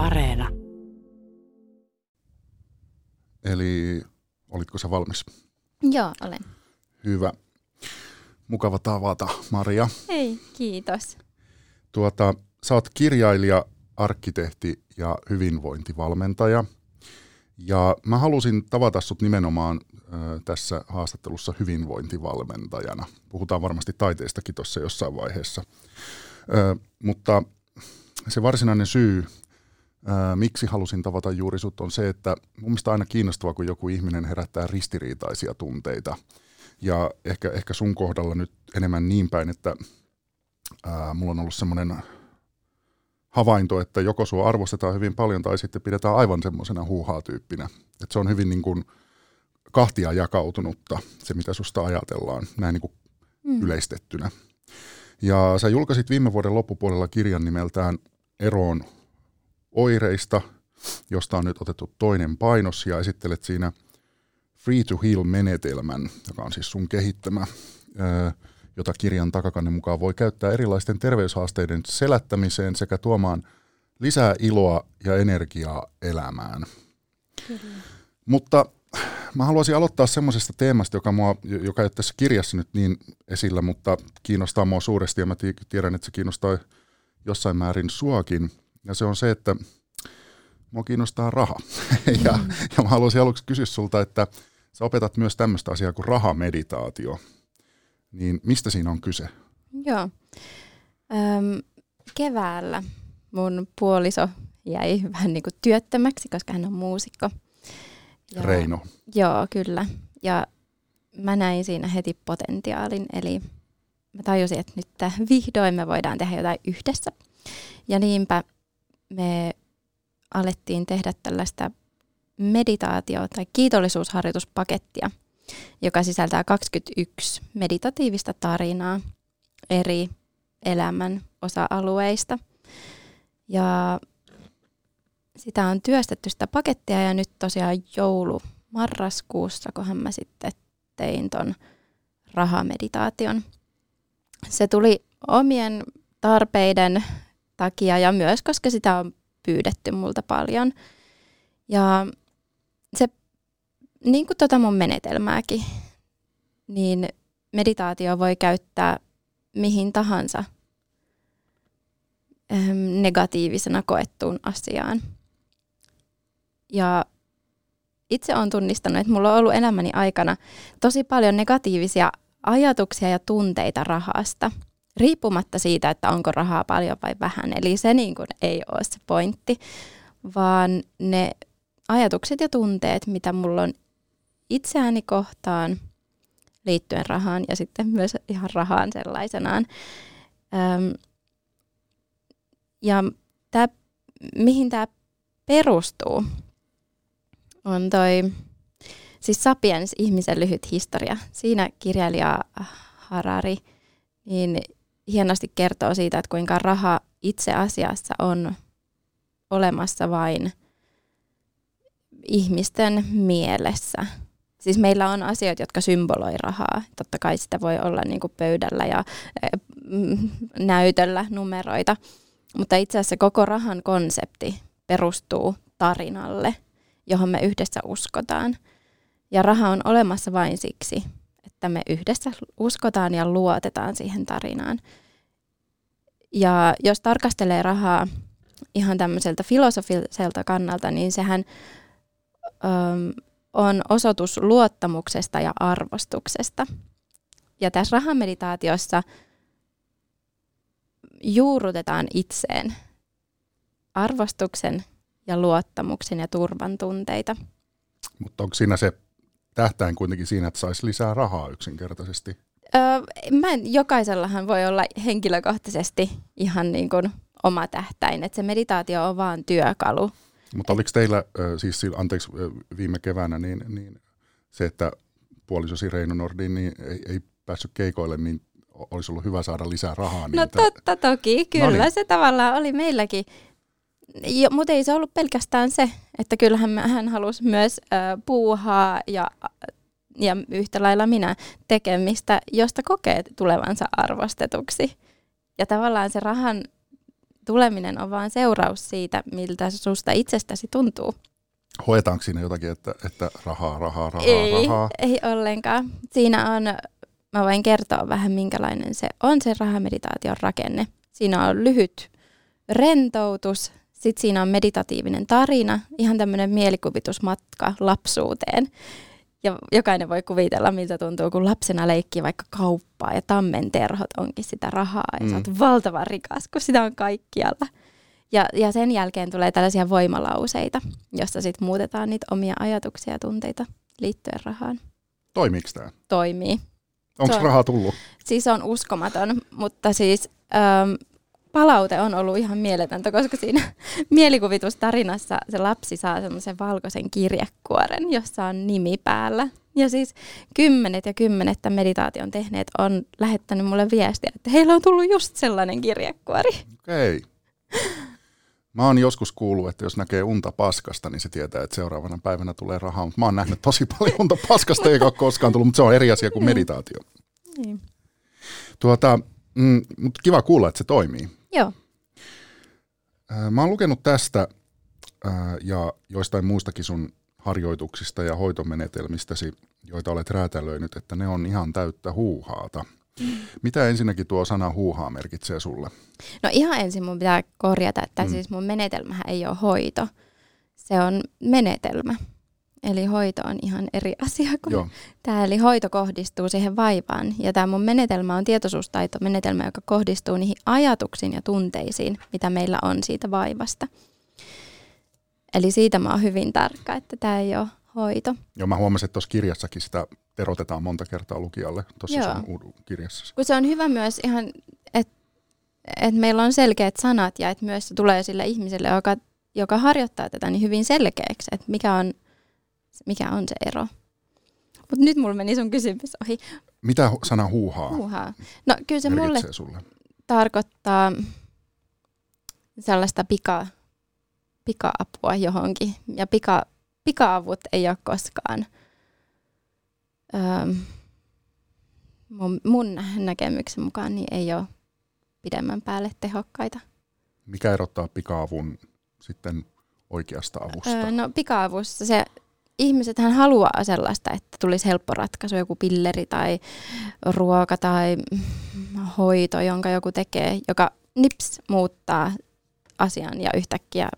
Areena. Eli olitko sä valmis? Joo, olen. Hyvä. Mukava tavata, Maria. Hei, kiitos. Tuota, sä oot kirjailija, arkkitehti ja hyvinvointivalmentaja. Ja mä halusin tavata sut nimenomaan ö, tässä haastattelussa hyvinvointivalmentajana. Puhutaan varmasti taiteestakin tuossa jossain vaiheessa. Ö, mutta se varsinainen syy, ää, miksi halusin tavata juuri sut, on se, että mun mielestä aina kiinnostavaa, kun joku ihminen herättää ristiriitaisia tunteita. Ja ehkä, ehkä sun kohdalla nyt enemmän niin päin, että ää, mulla on ollut semmoinen havainto, että joko sua arvostetaan hyvin paljon tai sitten pidetään aivan semmoisena huuhaa-tyyppinä. Että se on hyvin niin kuin kahtia jakautunutta, se mitä susta ajatellaan, näin niin kuin mm. yleistettynä. Ja sä julkaisit viime vuoden loppupuolella kirjan nimeltään Eroon oireista, josta on nyt otettu toinen painos ja esittelet siinä Free to Heal-menetelmän, joka on siis sun kehittämä, jota kirjan takakannen mukaan voi käyttää erilaisten terveyshaasteiden selättämiseen sekä tuomaan lisää iloa ja energiaa elämään. Kyllä. Mutta mä haluaisin aloittaa semmoisesta teemasta, joka, mua, joka ei ole tässä kirjassa nyt niin esillä, mutta kiinnostaa mua suuresti ja mä tiedän, että se kiinnostaa jossain määrin suakin. Ja se on se, että mua kiinnostaa raha. ja, mm. ja mä haluaisin aluksi kysyä sulta, että sä opetat myös tämmöistä asiaa kuin rahameditaatio. Niin mistä siinä on kyse? Joo. Öm, keväällä mun puoliso jäi vähän niin kuin työttömäksi, koska hän on muusikko. Ja, Reino. Joo, kyllä. Ja mä näin siinä heti potentiaalin, eli mä tajusin, että nyt vihdoin me voidaan tehdä jotain yhdessä. Ja niinpä me alettiin tehdä tällaista meditaatio- tai kiitollisuusharjoituspakettia, joka sisältää 21 meditatiivista tarinaa eri elämän osa-alueista. Ja sitä on työstetty sitä pakettia ja nyt tosiaan joulu marraskuussa, kohan mä sitten tein ton rahameditaation. Se tuli omien tarpeiden takia ja myös koska sitä on pyydetty multa paljon. Ja se, niin kuin tota mun menetelmääkin, niin meditaatio voi käyttää mihin tahansa negatiivisena koettuun asiaan. Ja itse olen tunnistanut, että mulla on ollut elämäni aikana tosi paljon negatiivisia ajatuksia ja tunteita rahasta, riippumatta siitä, että onko rahaa paljon vai vähän. Eli se niin kuin ei ole se pointti, vaan ne ajatukset ja tunteet, mitä mulla on itseäni kohtaan liittyen rahaan ja sitten myös ihan rahaan sellaisenaan. Öm, ja tää, mihin tämä perustuu, on toi siis Sapiens, ihmisen lyhyt historia. Siinä kirjailija Harari niin hienosti kertoo siitä, että kuinka raha itse asiassa on olemassa vain ihmisten mielessä. Siis meillä on asioita, jotka symboloi rahaa. Totta kai sitä voi olla niin kuin pöydällä ja mm, näytöllä numeroita. Mutta itse asiassa koko rahan konsepti perustuu tarinalle – johon me yhdessä uskotaan. Ja raha on olemassa vain siksi, että me yhdessä uskotaan ja luotetaan siihen tarinaan. Ja jos tarkastelee rahaa ihan tämmöiseltä filosofiselta kannalta, niin sehän öm, on osoitus luottamuksesta ja arvostuksesta. Ja tässä rahameditaatiossa juurrutetaan itseen arvostuksen ja luottamuksen ja turvan tunteita. Mutta onko siinä se tähtäin kuitenkin siinä, että saisi lisää rahaa yksinkertaisesti? Öö, mä en, jokaisellahan voi olla henkilökohtaisesti ihan niin kuin oma tähtäin, että se meditaatio on vaan työkalu. Mutta oliko teillä, siis anteeksi viime keväänä, niin, niin se, että puolisosi Reino Nordin niin ei, ei päässyt keikoille, niin olisi ollut hyvä saada lisää rahaa. Niin no totta toki, kyllä no niin. se tavallaan oli meilläkin mutta ei se ollut pelkästään se, että kyllähän hän halusi myös äh, puuhaa ja, ja yhtä lailla minä tekemistä, josta kokee tulevansa arvostetuksi. Ja tavallaan se rahan tuleminen on vaan seuraus siitä, miltä susta itsestäsi tuntuu. Hoetaanko siinä jotakin, että, että rahaa, rahaa, rahaa, ei, rahaa? Ei ollenkaan. Siinä on, mä voin kertoa vähän minkälainen se on se rahameditaation rakenne. Siinä on lyhyt rentoutus, sitten siinä on meditatiivinen tarina, ihan tämmöinen mielikuvitusmatka lapsuuteen. Ja jokainen voi kuvitella, miltä tuntuu, kun lapsena leikkii vaikka kauppaa ja tammen terhot onkin sitä rahaa ja mm. sä oot valtavan rikas, kun sitä on kaikkialla. Ja, ja sen jälkeen tulee tällaisia voimalauseita, jossa sitten muutetaan niitä omia ajatuksia ja tunteita liittyen rahaan. Toimiiko tämä? Toimii. Onko on, rahaa tullut? Siis on uskomaton, mutta siis ähm, palaute on ollut ihan mieletöntä, koska siinä mielikuvitustarinassa se lapsi saa semmoisen valkoisen kirjekuoren, jossa on nimi päällä. Ja siis kymmenet ja kymmenet meditaation tehneet on lähettänyt mulle viestiä, että heillä on tullut just sellainen kirjekuori. Okei. Okay. Mä oon joskus kuullut, että jos näkee unta paskasta, niin se tietää, että seuraavana päivänä tulee rahaa. Mutta mä oon nähnyt tosi paljon unta paskasta, eikä ole koskaan tullut, mutta se on eri asia kuin niin. meditaatio. Niin. Tuota, mm, mutta kiva kuulla, että se toimii. Joo. Mä oon lukenut tästä ja joistain muistakin sun harjoituksista ja hoitomenetelmistäsi, joita olet räätälöinyt, että ne on ihan täyttä huuhaata. Mm. Mitä ensinnäkin tuo sana huuhaa merkitsee sulle? No ihan ensin mun pitää korjata, että mm. siis mun menetelmähän ei ole hoito. Se on menetelmä. Eli hoito on ihan eri asia kuin Joo. tämä. Eli hoito kohdistuu siihen vaivaan. Ja tämä mun menetelmä on tietoisuustaito-menetelmä, joka kohdistuu niihin ajatuksiin ja tunteisiin, mitä meillä on siitä vaivasta. Eli siitä mä oon hyvin tarkka, että tämä ei ole hoito. Joo, mä huomasin, että tuossa kirjassakin sitä terotetaan monta kertaa lukijalle tuossa sun kirjassa. Kun se on hyvä myös ihan, että et meillä on selkeät sanat ja että myös se tulee sille ihmiselle, joka, joka harjoittaa tätä, niin hyvin selkeäksi, että mikä on – mikä on se ero. Mutta nyt mulla meni sun kysymys ohi. Mitä sana huuhaa? Huuhaa. No kyllä se mulle sulle? tarkoittaa sellaista pika, pika-apua johonkin. Ja pika, pika-avut ei ole koskaan öö, mun, mun näkemyksen mukaan niin ei ole pidemmän päälle tehokkaita. Mikä erottaa pika-avun sitten oikeasta avusta? Öö, no pika-avussa se ihmiset hän haluaa sellaista, että tulisi helppo ratkaisu, joku pilleri tai ruoka tai hoito, jonka joku tekee, joka nips muuttaa asian ja yhtäkkiä,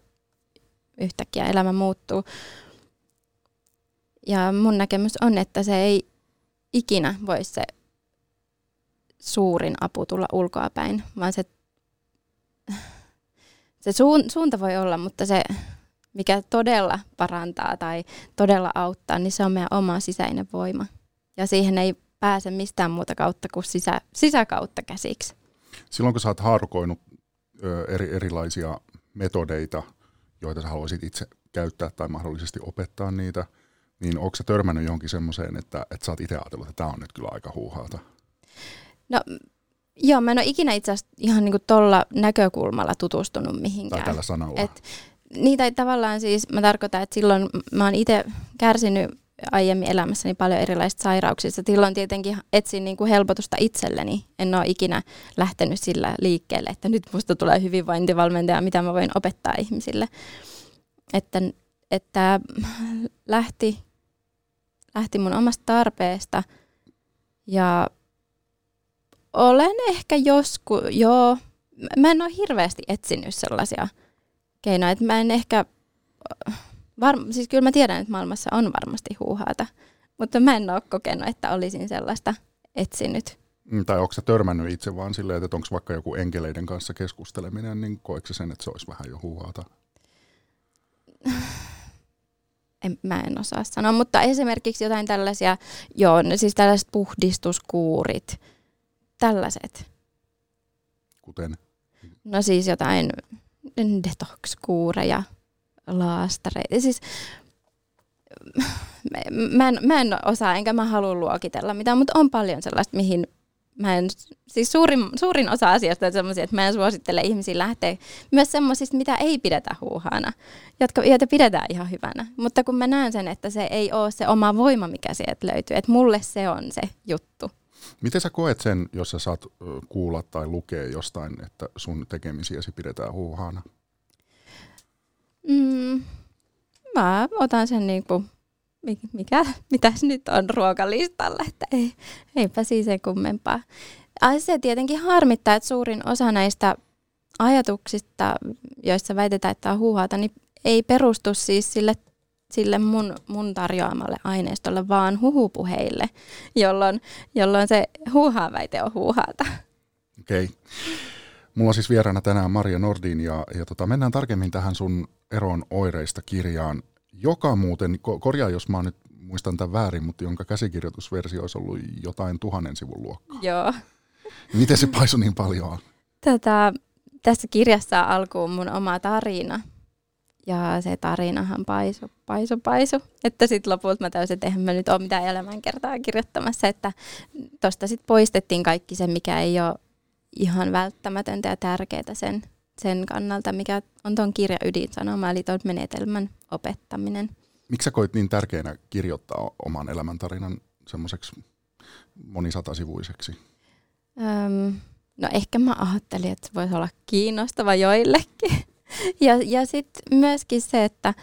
yhtäkkiä elämä muuttuu. Ja mun näkemys on, että se ei ikinä voi se suurin apu tulla ulkoapäin, vaan se, se suunta voi olla, mutta se mikä todella parantaa tai todella auttaa, niin se on meidän oma sisäinen voima. Ja siihen ei pääse mistään muuta kautta kuin sisä, sisäkautta käsiksi. Silloin kun sä oot haarukoinut ö, eri, erilaisia metodeita, joita sä haluaisit itse käyttää tai mahdollisesti opettaa niitä, niin onko sä törmännyt johonkin semmoiseen, että, että sä oot itse ajatellut, että tämä on nyt kyllä aika huuhaata? No joo, mä en ole ikinä itse asiassa ihan niinku tuolla näkökulmalla tutustunut mihinkään. Tai tällä sanalla. Et niitä ei tavallaan siis, mä tarkoitan, että silloin mä oon itse kärsinyt aiemmin elämässäni paljon erilaisista sairauksista. Silloin tietenkin etsin niin kuin helpotusta itselleni. En ole ikinä lähtenyt sillä liikkeelle, että nyt musta tulee hyvinvointivalmentaja, mitä mä voin opettaa ihmisille. Että, että lähti, lähti mun omasta tarpeesta ja olen ehkä joskus, joo, mä en ole hirveästi etsinyt sellaisia – keinoja. Että mä en ehkä, var, siis kyllä mä tiedän, että maailmassa on varmasti huuhaata, mutta mä en ole kokenut, että olisin sellaista etsinyt. Mm, tai onko sä törmännyt itse vaan silleen, että onko vaikka joku enkeleiden kanssa keskusteleminen, niin koetko sen, että se olisi vähän jo huuhaata? En, mä en osaa sanoa, mutta esimerkiksi jotain tällaisia, joo, no siis tällaiset puhdistuskuurit, tällaiset. Kuten? No siis jotain detox-kuureja, laastareita. Siis, mä, en, mä en osaa, enkä mä halua luokitella mitään, mutta on paljon sellaista, mihin mä en, siis suurin, suurin osa asioista on sellaisia, että mä en suosittele ihmisiä lähteä myös semmoisista, mitä ei pidetä huuhaana, jotka, joita pidetään ihan hyvänä. Mutta kun mä näen sen, että se ei ole se oma voima, mikä sieltä löytyy, että mulle se on se juttu. Miten sä koet sen, jos sä saat kuulla tai lukea jostain, että sun tekemisiäsi pidetään huuhaana? Mm, mä otan sen niin kuin, mikä, mitäs nyt on ruokalistalla, että ei, eipä siis sen kummempaa. Se tietenkin harmittaa, että suurin osa näistä ajatuksista, joissa väitetään, että on huuhaata, niin ei perustu siis sille, sille mun, mun tarjoamalle aineistolle, vaan huhupuheille, jolloin, jolloin se huuhaa-väite on huuhaata. Okei. Okay. Mulla on siis vieraana tänään Maria Nordin ja, ja tota, mennään tarkemmin tähän sun eron oireista kirjaan, joka muuten, korjaa jos mä nyt muistan tämän väärin, mutta jonka käsikirjoitusversio olisi ollut jotain tuhannen sivun luokkaa. Joo. Miten se paisui niin paljon? Tätä, tässä kirjassa alkuun mun oma tarina. Ja se tarinahan paisu, paisu, paisu. Että sitten lopulta mä täysin, että eihän mä nyt ole mitään elämänkertaa kirjoittamassa. Että tosta sitten poistettiin kaikki se, mikä ei ole ihan välttämätöntä ja tärkeää sen, sen kannalta, mikä on tuon kirjan ydinsanoma, eli tuon menetelmän opettaminen. Miksi sä koit niin tärkeänä kirjoittaa oman elämäntarinan semmoiseksi monisatasivuiseksi? Öm, no ehkä mä ajattelin, että se voisi olla kiinnostava joillekin. Ja ja sitten myöskin se, että,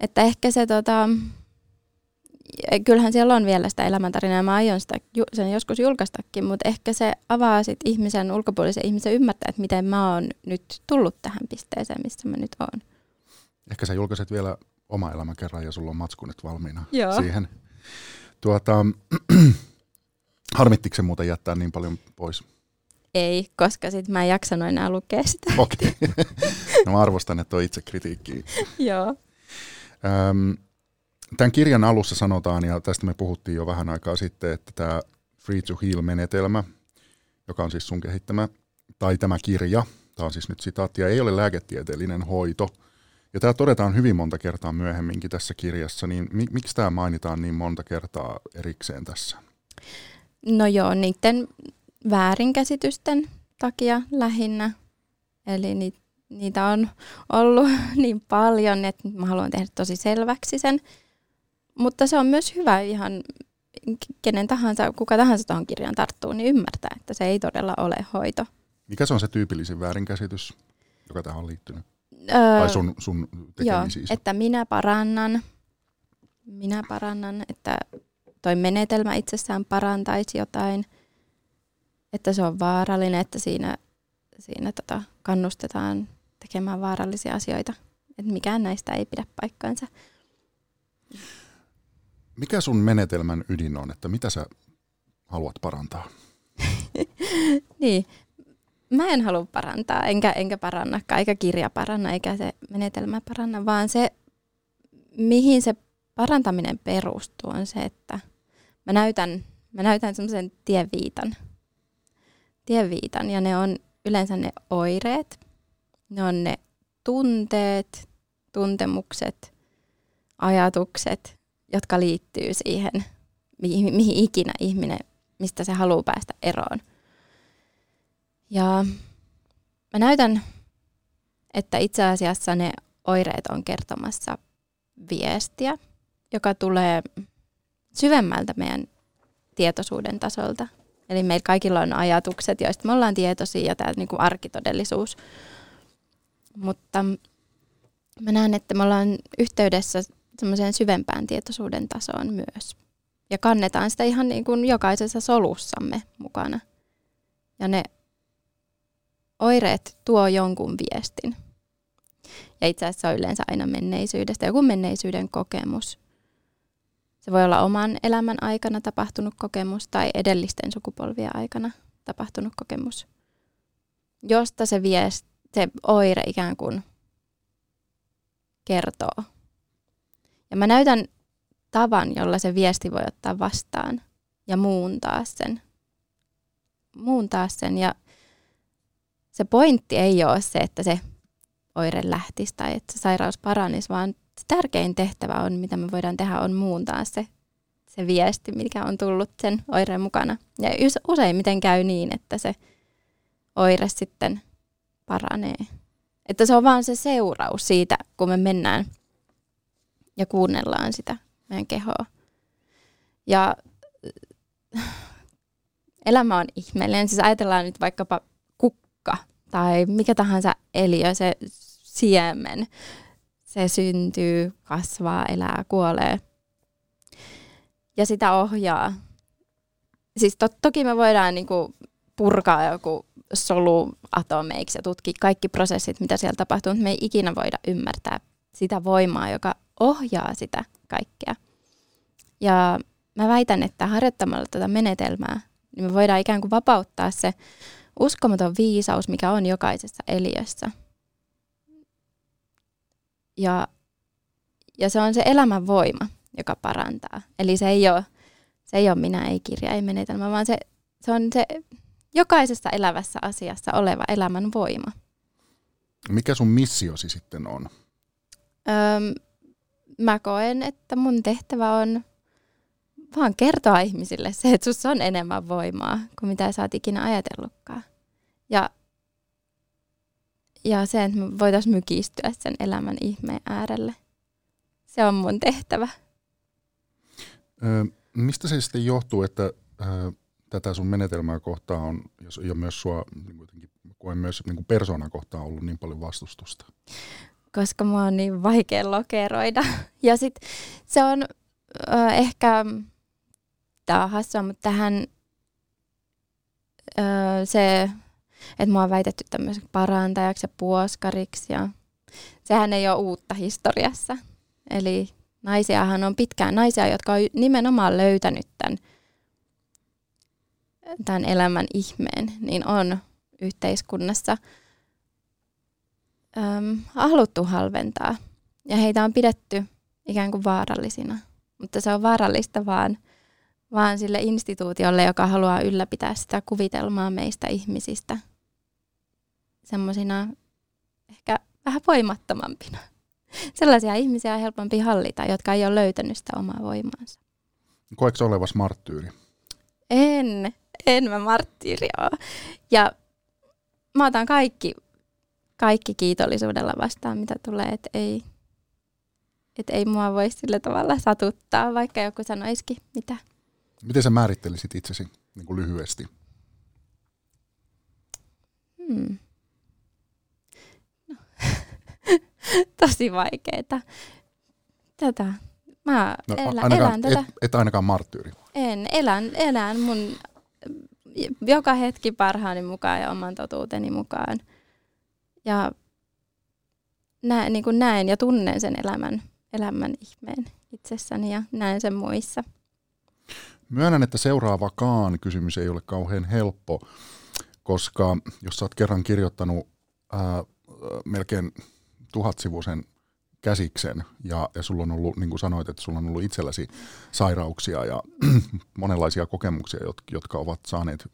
että ehkä se tota, kyllähän siellä on vielä sitä elämäntarinaa mä aion sitä, sen joskus julkaistakin, mutta ehkä se avaa sit ihmisen, ulkopuolisen ihmisen ymmärtää, että miten mä oon nyt tullut tähän pisteeseen, missä mä nyt oon. Ehkä sä julkaiset vielä oma elämän kerran ja sulla on matsku nyt valmiina Joo. siihen. Tuota, harmittiko se muuten jättää niin paljon pois? Ei, koska sit mä en jaksanut enää lukea sitä. Okei. Okay. no mä arvostan, että on itse kritiikkiä. Joo. Öm, tämän kirjan alussa sanotaan, ja tästä me puhuttiin jo vähän aikaa sitten, että tämä Free to Heal-menetelmä, joka on siis sun kehittämä, tai tämä kirja, tämä on siis nyt sitaattia, ei ole lääketieteellinen hoito. Ja tämä todetaan hyvin monta kertaa myöhemminkin tässä kirjassa, niin miksi tämä mainitaan niin monta kertaa erikseen tässä? No joo, niiden väärinkäsitysten takia lähinnä. Eli ni, niitä on ollut niin paljon, että mä haluan tehdä tosi selväksi sen. Mutta se on myös hyvä ihan kenen tahansa, kuka tahansa tuohon kirjaan tarttuu, niin ymmärtää, että se ei todella ole hoito. Mikä se on se tyypillisin väärinkäsitys, joka tähän on liittynyt? Öö, tai sun, sun? Joo, että minä parannan, minä parannan, että toi menetelmä itsessään parantaisi jotain, että se on vaarallinen, että siinä, siinä tota, kannustetaan tekemään vaarallisia asioita. Että mikään näistä ei pidä paikkaansa. Mikä sun menetelmän ydin on, että mitä sä haluat parantaa? niin, mä en halua parantaa, enkä, enkä paranna, eikä kirja paranna, eikä se menetelmä paranna, vaan se, mihin se parantaminen perustuu, on se, että mä näytän, mä näytän semmoisen tieviitan. Tieviitan, ja ne on yleensä ne oireet, ne on ne tunteet, tuntemukset, ajatukset, jotka liittyy siihen, mihin, mihin ikinä ihminen, mistä se haluaa päästä eroon. Ja mä näytän, että itse asiassa ne oireet on kertomassa viestiä, joka tulee syvemmältä meidän tietoisuuden tasolta. Eli meillä kaikilla on ajatukset, joista me ollaan tietoisia ja tämä niin kuin arkitodellisuus. Mutta mä näen, että me ollaan yhteydessä semmoiseen syvempään tietoisuuden tasoon myös. Ja kannetaan sitä ihan niin kuin jokaisessa solussamme mukana. Ja ne oireet tuo jonkun viestin. Ja itse asiassa on yleensä aina menneisyydestä joku menneisyyden kokemus. Se voi olla oman elämän aikana tapahtunut kokemus tai edellisten sukupolvien aikana tapahtunut kokemus, josta se, viest, se oire ikään kuin kertoo ja mä näytän tavan, jolla se viesti voi ottaa vastaan ja muuntaa sen. Muuntaa sen ja se pointti ei ole se, että se oire lähtisi tai että se sairaus paranisi, vaan tärkein tehtävä on, mitä me voidaan tehdä, on muuntaa se, se viesti, mikä on tullut sen oireen mukana. Ja useimmiten käy niin, että se oire sitten paranee. Että se on vaan se seuraus siitä, kun me mennään – ja kuunnellaan sitä meidän kehoa. Ja elämä on ihmeellinen. Siis ajatellaan nyt vaikkapa kukka tai mikä tahansa eliö, se siemen. Se syntyy, kasvaa, elää, kuolee. Ja sitä ohjaa. Siis to, toki me voidaan niinku purkaa joku soluatomeiksi ja tutkia kaikki prosessit, mitä siellä tapahtuu, mutta me ei ikinä voida ymmärtää sitä voimaa, joka ohjaa sitä kaikkea. Ja mä väitän, että harjoittamalla tätä menetelmää, niin me voidaan ikään kuin vapauttaa se uskomaton viisaus, mikä on jokaisessa eliössä. Ja, ja se on se elämän voima, joka parantaa. Eli se ei ole, se ei ole minä, ei kirja, ei menetelmä, vaan se, se on se jokaisessa elävässä asiassa oleva elämän voima. Mikä sun missiosi sitten on? Öm, mä koen, että mun tehtävä on vaan kertoa ihmisille se, että sussa on enemmän voimaa kuin mitä sä oot ikinä ajatellutkaan. Ja, ja se, että me voitaisiin mykistyä sen elämän ihmeen äärelle. Se on mun tehtävä. Ö, mistä se sitten johtuu, että ö, tätä sun menetelmää kohtaan on, ja myös sua niin koen myös niin kuin persoonan kohtaan ollut niin paljon vastustusta? Koska mua on niin vaikea lokeroida. Ja sitten se on ö, ehkä tää on hassua, mutta tähän öö, se, että mua on väitetty tämmöiseksi parantajaksi ja puoskariksi ja sehän ei ole uutta historiassa. Eli naisiahan on pitkään naisia, jotka on nimenomaan löytänyt tämän, tämän elämän ihmeen, niin on yhteiskunnassa öm, haluttu halventaa. Ja heitä on pidetty ikään kuin vaarallisina. Mutta se on vaarallista vaan – vaan sille instituutiolle, joka haluaa ylläpitää sitä kuvitelmaa meistä ihmisistä semmoisina ehkä vähän voimattomampina. Sellaisia ihmisiä on helpompi hallita, jotka ei ole löytänyt sitä omaa voimaansa. Koetko olevas marttyyri? En, en mä marttyyri ole. Ja mä otan kaikki, kaikki kiitollisuudella vastaan, mitä tulee, että ei, et ei mua voi sillä tavalla satuttaa, vaikka joku sanoisikin mitä. Miten sä määrittelisit itsesi niin kuin lyhyesti? Hmm. No. Tosi vaikeeta. Tätä. Mä no, elä, elän tätä. Et, et ainakaan marttyyri. En. Elän, elän mun joka hetki parhaani mukaan ja oman totuuteni mukaan. Ja näen, niin kuin näen ja tunnen sen elämän, elämän ihmeen itsessäni ja näen sen muissa. Myönnän, että seuraavakaan kysymys ei ole kauhean helppo, koska jos sä oot kerran kirjoittanut ää, melkein tuhatsivuisen käsiksen ja, ja sulla on ollut, niin kuin sanoit, että sulla on ollut itselläsi sairauksia ja monenlaisia kokemuksia, jotka ovat saaneet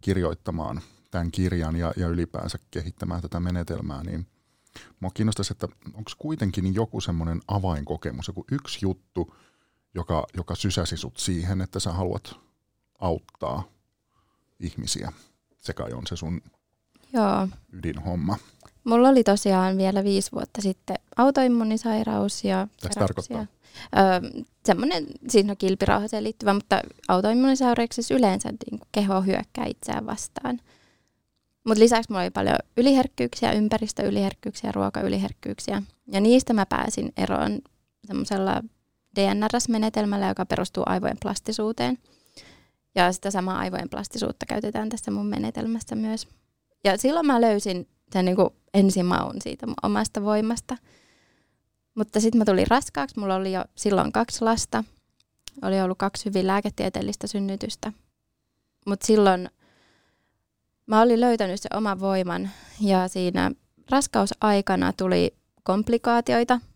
kirjoittamaan tämän kirjan ja, ja ylipäänsä kehittämään tätä menetelmää, niin mua kiinnostaisi, että onko kuitenkin joku semmoinen avainkokemus, joku yksi juttu, joka, joka sysäsi sut siihen, että sä haluat auttaa ihmisiä. Se kai on se sun Joo. ydinhomma. Mulla oli tosiaan vielä viisi vuotta sitten autoimmunisairaus ja Mitä tarkoittaa? Öö, semmoinen, siinä on kilpirauhaseen liittyvä, mutta autoimmunisairauksissa yleensä niin keho hyökkää itseään vastaan. Mutta lisäksi mulla oli paljon yliherkkyyksiä, ympäristöyliherkkyyksiä, ruokayliherkkyyksiä. Ja niistä mä pääsin eroon semmoisella DNRS-menetelmällä, joka perustuu aivojen plastisuuteen. Ja sitä samaa aivojen plastisuutta käytetään tässä mun menetelmässä myös. Ja silloin mä löysin sen niin ensimaun siitä omasta voimasta. Mutta sitten mä tulin raskaaksi. Mulla oli jo silloin kaksi lasta. Oli ollut kaksi hyvin lääketieteellistä synnytystä. Mutta silloin mä olin löytänyt se oman voiman ja siinä raskausaikana tuli komplikaatioita –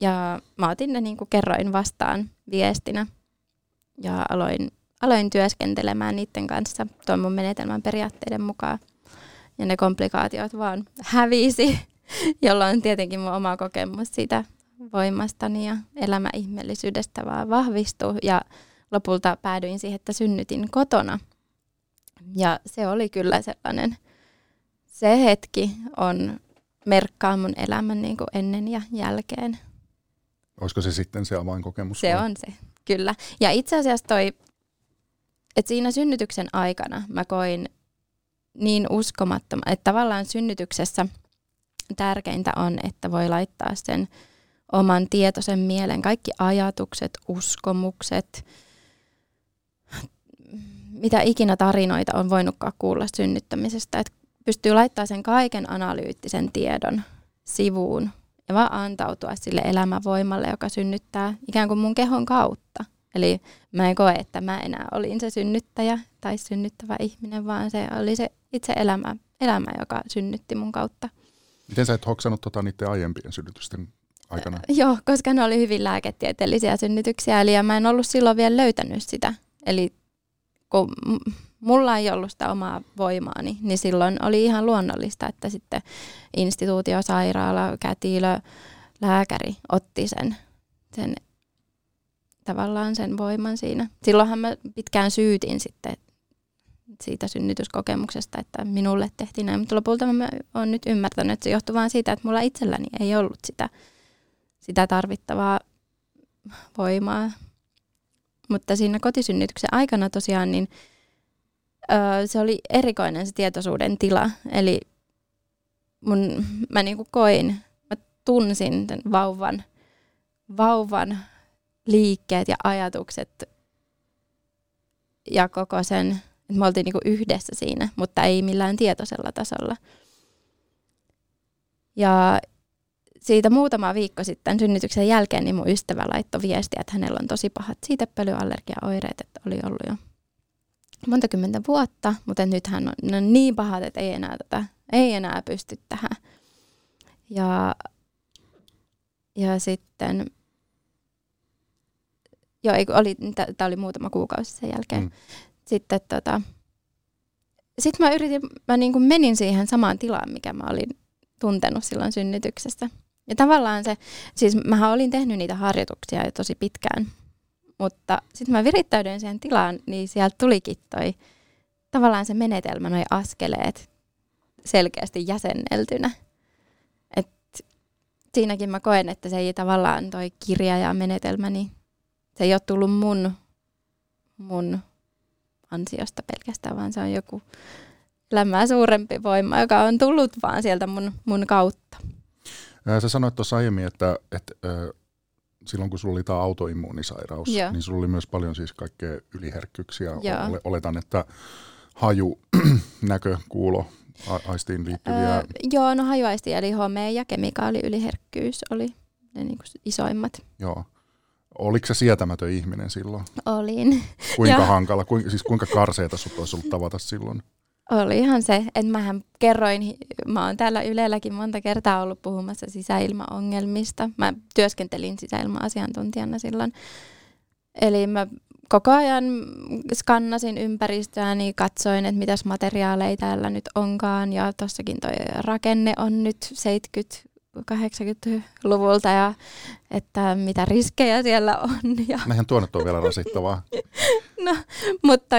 ja mä otin ne niin kuin kerroin vastaan viestinä ja aloin, aloin työskentelemään niiden kanssa tuon mun menetelmän periaatteiden mukaan. Ja ne komplikaatiot vaan hävisi, jolloin tietenkin mun oma kokemus siitä voimastani ja elämäihmeellisyydestä vaan vahvistui. Ja lopulta päädyin siihen, että synnytin kotona. Ja se oli kyllä sellainen, se hetki on merkkaa mun elämän niin kuin ennen ja jälkeen. Olisiko se sitten se avainkokemus? Se vai? on se, kyllä. Ja itse asiassa toi et siinä synnytyksen aikana mä koin niin uskomattoman, että tavallaan synnytyksessä tärkeintä on, että voi laittaa sen oman tietoisen mielen, kaikki ajatukset, uskomukset, mitä ikinä tarinoita on voinutkaan kuulla synnyttämisestä, että pystyy laittamaan sen kaiken analyyttisen tiedon sivuun ja vaan antautua sille elämävoimalle, joka synnyttää ikään kuin mun kehon kautta. Eli mä en koe, että mä enää olin se synnyttäjä tai synnyttävä ihminen, vaan se oli se itse elämä, elämä joka synnytti mun kautta. Miten sä et hoksannut tota niiden aiempien synnytysten aikana? Joo, koska ne oli hyvin lääketieteellisiä synnytyksiä, eli mä en ollut silloin vielä löytänyt sitä. Eli kun mulla ei ollut sitä omaa voimaani, niin silloin oli ihan luonnollista, että sitten instituutiosairaala, kätilö, lääkäri otti sen, sen tavallaan sen voiman siinä. Silloinhan mä pitkään syytin sitten siitä synnytyskokemuksesta, että minulle tehtiin näin, mutta lopulta mä oon nyt ymmärtänyt, että se johtuu vain siitä, että mulla itselläni ei ollut sitä, sitä tarvittavaa voimaa. Mutta siinä kotisynnytyksen aikana tosiaan, niin öö, se oli erikoinen se tietoisuuden tila. Eli mun, mä niinku koin, mä tunsin sen vauvan, vauvan liikkeet ja ajatukset ja koko sen, että me oltiin niinku yhdessä siinä, mutta ei millään tietoisella tasolla. Ja siitä muutama viikko sitten synnytyksen jälkeen niin mun ystävä laittoi viestiä, että hänellä on tosi pahat siitepölyallergiaoireet, että oli ollut jo monta kymmentä vuotta, mutta nyt hän on, on niin pahat, että ei enää, tätä, ei enää pysty tähän. Ja, ja sitten, joo, oli, tämä oli muutama kuukausi sen jälkeen. Mm. Sitten tota, sit mä yritin, mä niin kuin menin siihen samaan tilaan, mikä mä olin tuntenut silloin synnytyksessä. Ja tavallaan se, siis mä olin tehnyt niitä harjoituksia jo tosi pitkään, mutta sitten mä virittäydyin siihen tilaan, niin sieltä tulikin toi tavallaan se menetelmä, noi askeleet selkeästi jäsenneltynä. Et siinäkin mä koen, että se ei tavallaan toi kirja ja menetelmä, niin se ei ole tullut mun, mun ansiosta pelkästään, vaan se on joku elämää suurempi voima, joka on tullut vaan sieltä mun, mun kautta. Sä sanoit tuossa aiemmin, että, että silloin kun sulla oli tämä autoimmuunisairaus, Joo. niin sulla oli myös paljon siis kaikkea yliherkkyyksiä. Joo. Oletan, että haju, näkö, kuulo, aistiin liittyviä... Öö, joo, no hajuaisti eli home- ja kemikaaliyliherkkyys oli ne niin kuin isoimmat. Joo. Oliko se sietämätön ihminen silloin? Olin. Kuinka hankala, kuinka, siis kuinka karseeta sut olisi ollut tavata silloin? Olihan se, että mähän kerroin, mä oon täällä Ylelläkin monta kertaa ollut puhumassa sisäilmaongelmista. Mä työskentelin sisäilma-asiantuntijana silloin. Eli mä koko ajan skannasin ympäristöäni, niin katsoin, että mitäs materiaaleja täällä nyt onkaan. Ja tossakin toi rakenne on nyt 70 80-luvulta ja että mitä riskejä siellä on. Ja... Näinhän tuonne on vielä rasittavaa. no, mutta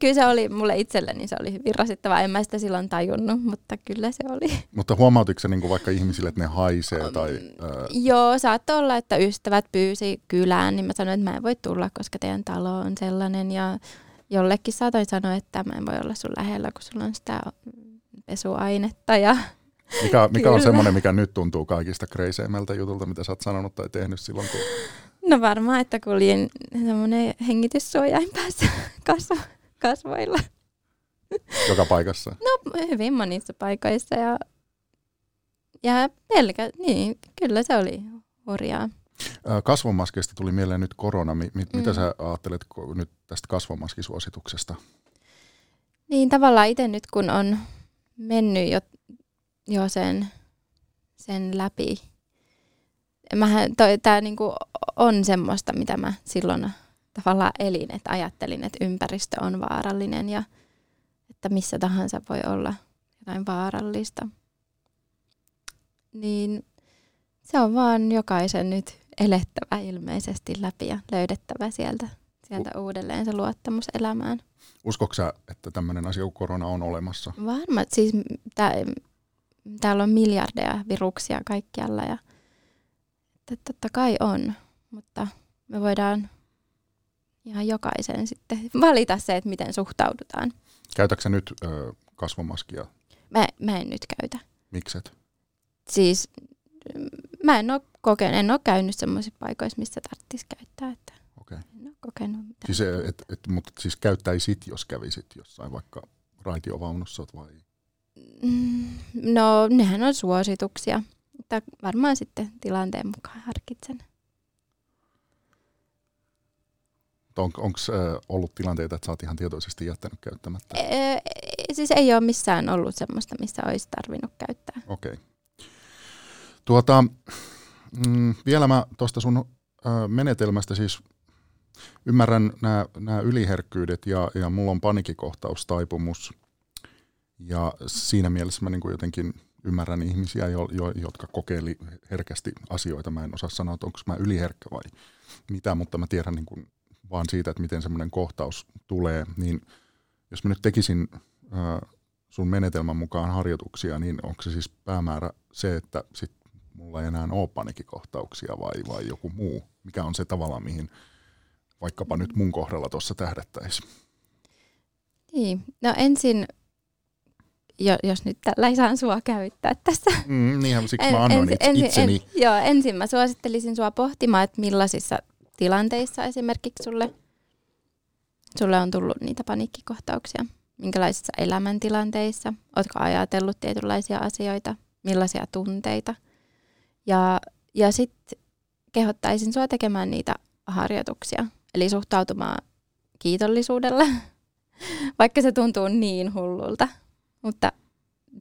kyllä se oli mulle itselleni, se oli hyvin rasittavaa. En mä sitä silloin tajunnut, mutta kyllä se oli. Mutta huomautitko se niin kuin vaikka ihmisille, että ne haisee? Tai, ää... Joo, saattoi olla, että ystävät pyysi kylään, niin mä sanoin, että mä en voi tulla, koska teidän talo on sellainen. Ja jollekin saatoin sanoa, että mä en voi olla sun lähellä, kun sulla on sitä pesuainetta. Ja mikä, mikä on semmoinen, mikä nyt tuntuu kaikista kreiseimmältä jutulta, mitä sä oot sanonut tai tehnyt silloin, kun... No varmaan, että kuljin semmoinen hengityssuojain päässä kasvo, kasvoilla. Joka paikassa? No hyvin monissa paikoissa ja, ja pelkä, niin kyllä se oli hurjaa. Kasvomaskeista tuli mieleen nyt korona. Mi- mit, mm. Mitä sä ajattelet nyt tästä kasvomaskisuosituksesta? Niin tavallaan itse nyt kun on mennyt jo, jo sen, sen läpi. Mähän, tämä niinku on semmoista, mitä mä silloin tavallaan elin, että ajattelin, että ympäristö on vaarallinen ja että missä tahansa voi olla jotain vaarallista. Niin se on vaan jokaisen nyt elettävä ilmeisesti läpi ja löydettävä sieltä, sieltä U- uudelleen se luottamus elämään. Uskoksa, sä, että tämmöinen asia korona on olemassa? Varma. Siis tää, täällä on miljardeja viruksia kaikkialla ja että totta kai on, mutta me voidaan ihan jokaisen sitten valita se, että miten suhtaudutaan. Käytätkö nyt ö, kasvomaskia? Mä, mä en nyt käytä. Mikset? Siis mä en ole kokenut, en ole käynyt semmoisissa paikoissa, missä tarvitsisi käyttää. Että Okei. en ole kokenut mitään. Siis, et, et, mutta siis käyttäisit, jos kävisit jossain vaikka raitiovaunussa vai? No, nehän on suosituksia. Mutta varmaan sitten tilanteen mukaan harkitsen. On, Onko ollut tilanteita, että sä oot ihan tietoisesti jättänyt käyttämättä? E- siis ei ole missään ollut semmoista, missä olisi tarvinnut käyttää. Okei. Tuota, mm, vielä mä tuosta sun ö, menetelmästä siis ymmärrän nämä yliherkkyydet ja, ja mulla on panikikohtaustaipumus. Ja siinä mielessä mä niin jotenkin ymmärrän ihmisiä, jo, jo, jotka kokeili herkästi asioita. Mä en osaa sanoa, että onko mä yliherkkä vai mitä, mutta mä tiedän niin kuin vaan siitä, että miten semmoinen kohtaus tulee. Niin jos mä nyt tekisin ö, sun menetelmän mukaan harjoituksia, niin onko se siis päämäärä se, että sit mulla ei enää ole panikikohtauksia vai, vai joku muu? Mikä on se tavalla, mihin vaikkapa nyt mun kohdalla tuossa tähdättäisiin? Niin. No ensin, jos nyt tällä ei saan sua käyttää tässä. Mm, niinhän siksi mä annoin ensin, itse, itseni. En, joo, ensin mä suosittelisin sua pohtimaan, että millaisissa tilanteissa esimerkiksi sulle, sulle on tullut niitä paniikkikohtauksia. Minkälaisissa elämäntilanteissa, ootko ajatellut tietynlaisia asioita, millaisia tunteita. Ja, ja sitten kehottaisin sua tekemään niitä harjoituksia, eli suhtautumaan kiitollisuudella, vaikka se tuntuu niin hullulta. Mutta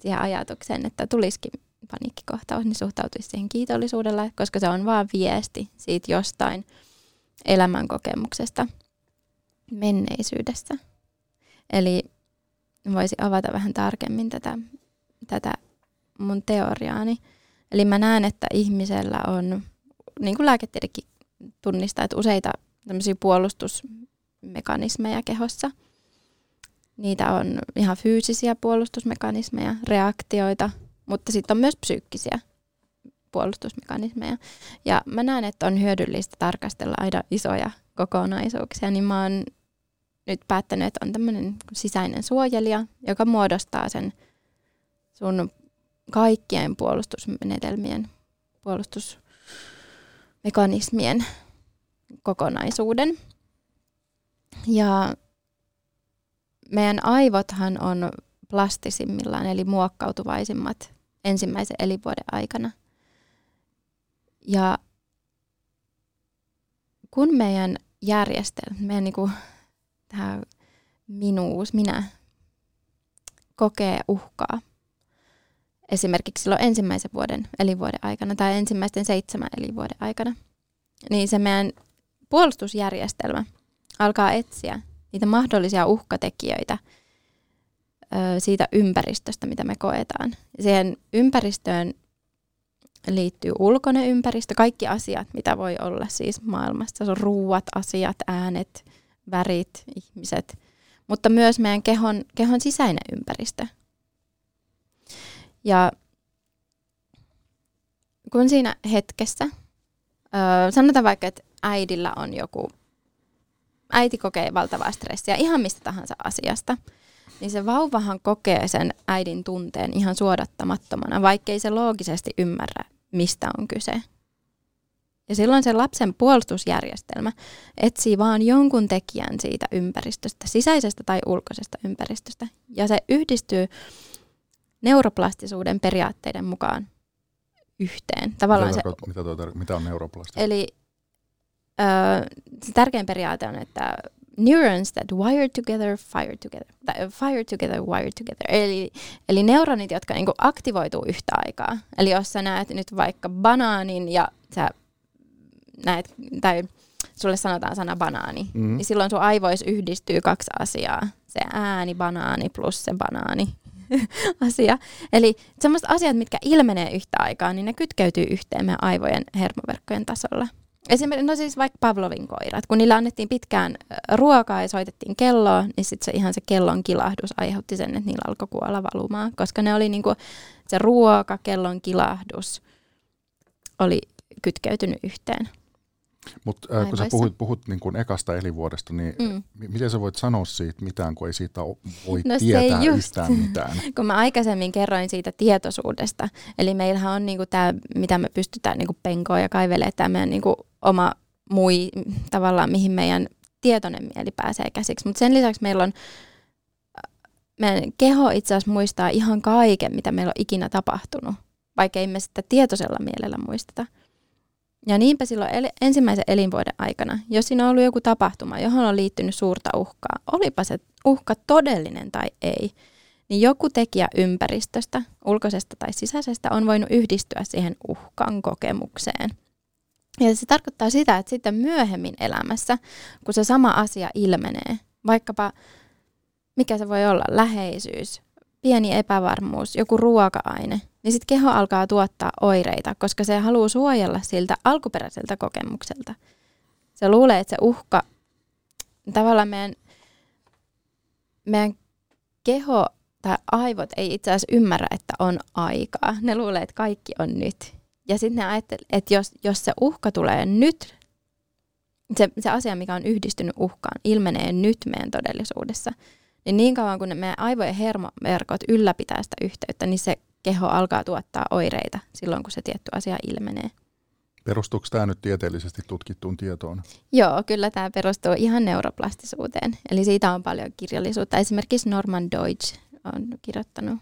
siihen ajatukseen, että tulisikin paniikkikohtaus, niin suhtautuisi siihen kiitollisuudella, koska se on vaan viesti siitä jostain elämänkokemuksesta menneisyydessä. Eli voisi avata vähän tarkemmin tätä, tätä mun teoriaani. Eli mä näen, että ihmisellä on, niin kuin lääketiedekin tunnistaa, että useita tämmöisiä puolustusmekanismeja kehossa. Niitä on ihan fyysisiä puolustusmekanismeja, reaktioita, mutta sitten on myös psyykkisiä puolustusmekanismeja. Ja mä näen, että on hyödyllistä tarkastella aina isoja kokonaisuuksia, niin mä oon nyt päättänyt, että on tämmöinen sisäinen suojelija, joka muodostaa sen sun kaikkien puolustusmenetelmien, puolustusmekanismien kokonaisuuden. Ja meidän aivothan on plastisimmillaan, eli muokkautuvaisimmat ensimmäisen elinvuoden aikana. Ja kun meidän järjestelmä, meidän niinku, tämä minuus, minä, kokee uhkaa, esimerkiksi silloin ensimmäisen vuoden elinvuoden aikana tai ensimmäisten seitsemän elinvuoden aikana, niin se meidän puolustusjärjestelmä alkaa etsiä niitä mahdollisia uhkatekijöitä siitä ympäristöstä, mitä me koetaan. Siihen ympäristöön liittyy ulkoinen ympäristö, kaikki asiat, mitä voi olla siis maailmassa. Se on ruuat, asiat, äänet, värit, ihmiset, mutta myös meidän kehon, kehon sisäinen ympäristö. Ja kun siinä hetkessä, sanotaan vaikka, että äidillä on joku, äiti kokee valtavaa stressiä ihan mistä tahansa asiasta, niin se vauvahan kokee sen äidin tunteen ihan suodattamattomana, vaikkei se loogisesti ymmärrä, mistä on kyse. Ja silloin se lapsen puolustusjärjestelmä etsii vaan jonkun tekijän siitä ympäristöstä, sisäisestä tai ulkoisesta ympäristöstä. Ja se yhdistyy neuroplastisuuden periaatteiden mukaan yhteen. Tavallaan mitä, se, mitä, tuo, mitä on neuroplasti? eli ö, se tärkein periaate on, että neurons that wire together, fire together. Fire together, wire together. Eli, eli neuronit, jotka niinku aktivoituu yhtä aikaa. Eli jos sä näet nyt vaikka banaanin ja sä näet, tai sulle sanotaan sana banaani, mm-hmm. niin silloin sun aivois yhdistyy kaksi asiaa. Se ääni banaani plus se banaani asia. Eli semmoiset asiat, mitkä ilmenee yhtä aikaa, niin ne kytkeytyy yhteen meidän aivojen hermoverkkojen tasolla. Esimerkiksi, no siis vaikka Pavlovin koirat, kun niillä annettiin pitkään ruokaa ja soitettiin kelloa, niin sitten se ihan se kellon kilahdus aiheutti sen, että niillä alkoi kuolla valumaan, koska ne oli niinku, se ruoka, kellon kilahdus oli kytkeytynyt yhteen. Mutta äh, kun sä puhut, puhut niin kuin ekasta elinvuodesta, niin mm. m- miten sä voit sanoa siitä mitään, kun ei siitä voi no tietää yhtään mitään? kun mä aikaisemmin kerroin siitä tietoisuudesta, eli meillähän on niinku tämä, mitä me pystytään niinku penkoon ja kaivelemaan, tämä meidän niinku oma mui, tavallaan mihin meidän tietoinen mieli pääsee käsiksi. Mutta sen lisäksi meillä on, meidän keho itse asiassa muistaa ihan kaiken, mitä meillä on ikinä tapahtunut, vaikka ei me sitä tietoisella mielellä muisteta. Ja niinpä silloin el- ensimmäisen elinvuoden aikana, jos siinä on ollut joku tapahtuma, johon on liittynyt suurta uhkaa, olipa se uhka todellinen tai ei, niin joku tekijä ympäristöstä, ulkoisesta tai sisäisestä, on voinut yhdistyä siihen uhkan kokemukseen. Ja se tarkoittaa sitä, että sitten myöhemmin elämässä, kun se sama asia ilmenee, vaikkapa mikä se voi olla, läheisyys, pieni epävarmuus, joku ruoka-aine, niin sitten keho alkaa tuottaa oireita, koska se haluaa suojella siltä alkuperäiseltä kokemukselta. Se luulee, että se uhka, tavallaan meidän, meidän keho tai aivot ei itse asiassa ymmärrä, että on aikaa. Ne luulee, että kaikki on nyt. Ja sitten ne ajattelee, että jos, jos se uhka tulee nyt, se, se asia, mikä on yhdistynyt uhkaan, ilmenee nyt meidän todellisuudessa, niin niin kauan kun meidän aivojen hermoverkot ylläpitää sitä yhteyttä, niin se keho alkaa tuottaa oireita silloin, kun se tietty asia ilmenee. Perustuuko tämä nyt tieteellisesti tutkittuun tietoon? Joo, kyllä tämä perustuu ihan neuroplastisuuteen. Eli siitä on paljon kirjallisuutta. Esimerkiksi Norman Deutsch on kirjoittanut.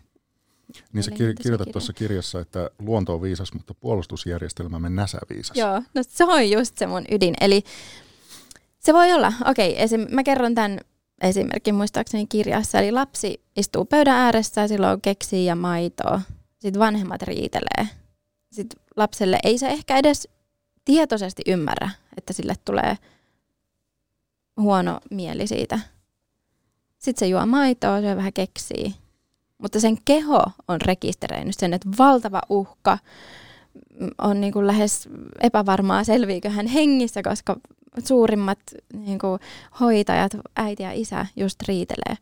Niin sä kir- kirjoitat tuossa kirjassa, että luonto on viisas, mutta puolustusjärjestelmämme näsäviisas. Joo, no se on just se mun ydin. Eli se voi olla, okei, okay, esim, mä kerron tämän esimerkki muistaakseni kirjassa. Eli lapsi istuu pöydän ääressä ja silloin keksii ja maitoa. Sitten vanhemmat riitelee. Sitten lapselle ei se ehkä edes tietoisesti ymmärrä, että sille tulee huono mieli siitä. Sitten se juo maitoa, se vähän keksii. Mutta sen keho on rekisteröinyt sen, että valtava uhka on niin kuin lähes epävarmaa, selviikö hän hengissä, koska suurimmat niin kuin, hoitajat, äiti ja isä, just riitelee.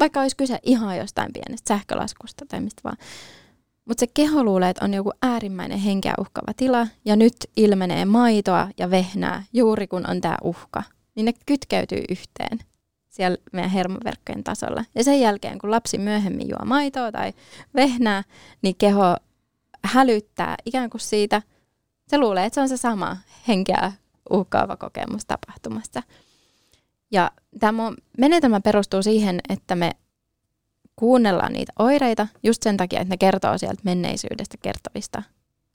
Vaikka olisi kyse ihan jostain pienestä sähkölaskusta tai mistä vaan. Mutta se keho luulee, että on joku äärimmäinen henkeä uhkava tila, ja nyt ilmenee maitoa ja vehnää juuri kun on tämä uhka. Niin ne kytkeytyy yhteen siellä meidän hermoverkkojen tasolla. Ja sen jälkeen, kun lapsi myöhemmin juo maitoa tai vehnää, niin keho hälyttää ikään kuin siitä, se luulee, että se on se sama henkeä uhkaava kokemus tapahtumasta. Ja tämä menetelmä perustuu siihen, että me kuunnellaan niitä oireita just sen takia, että ne kertoo sieltä menneisyydestä kertovista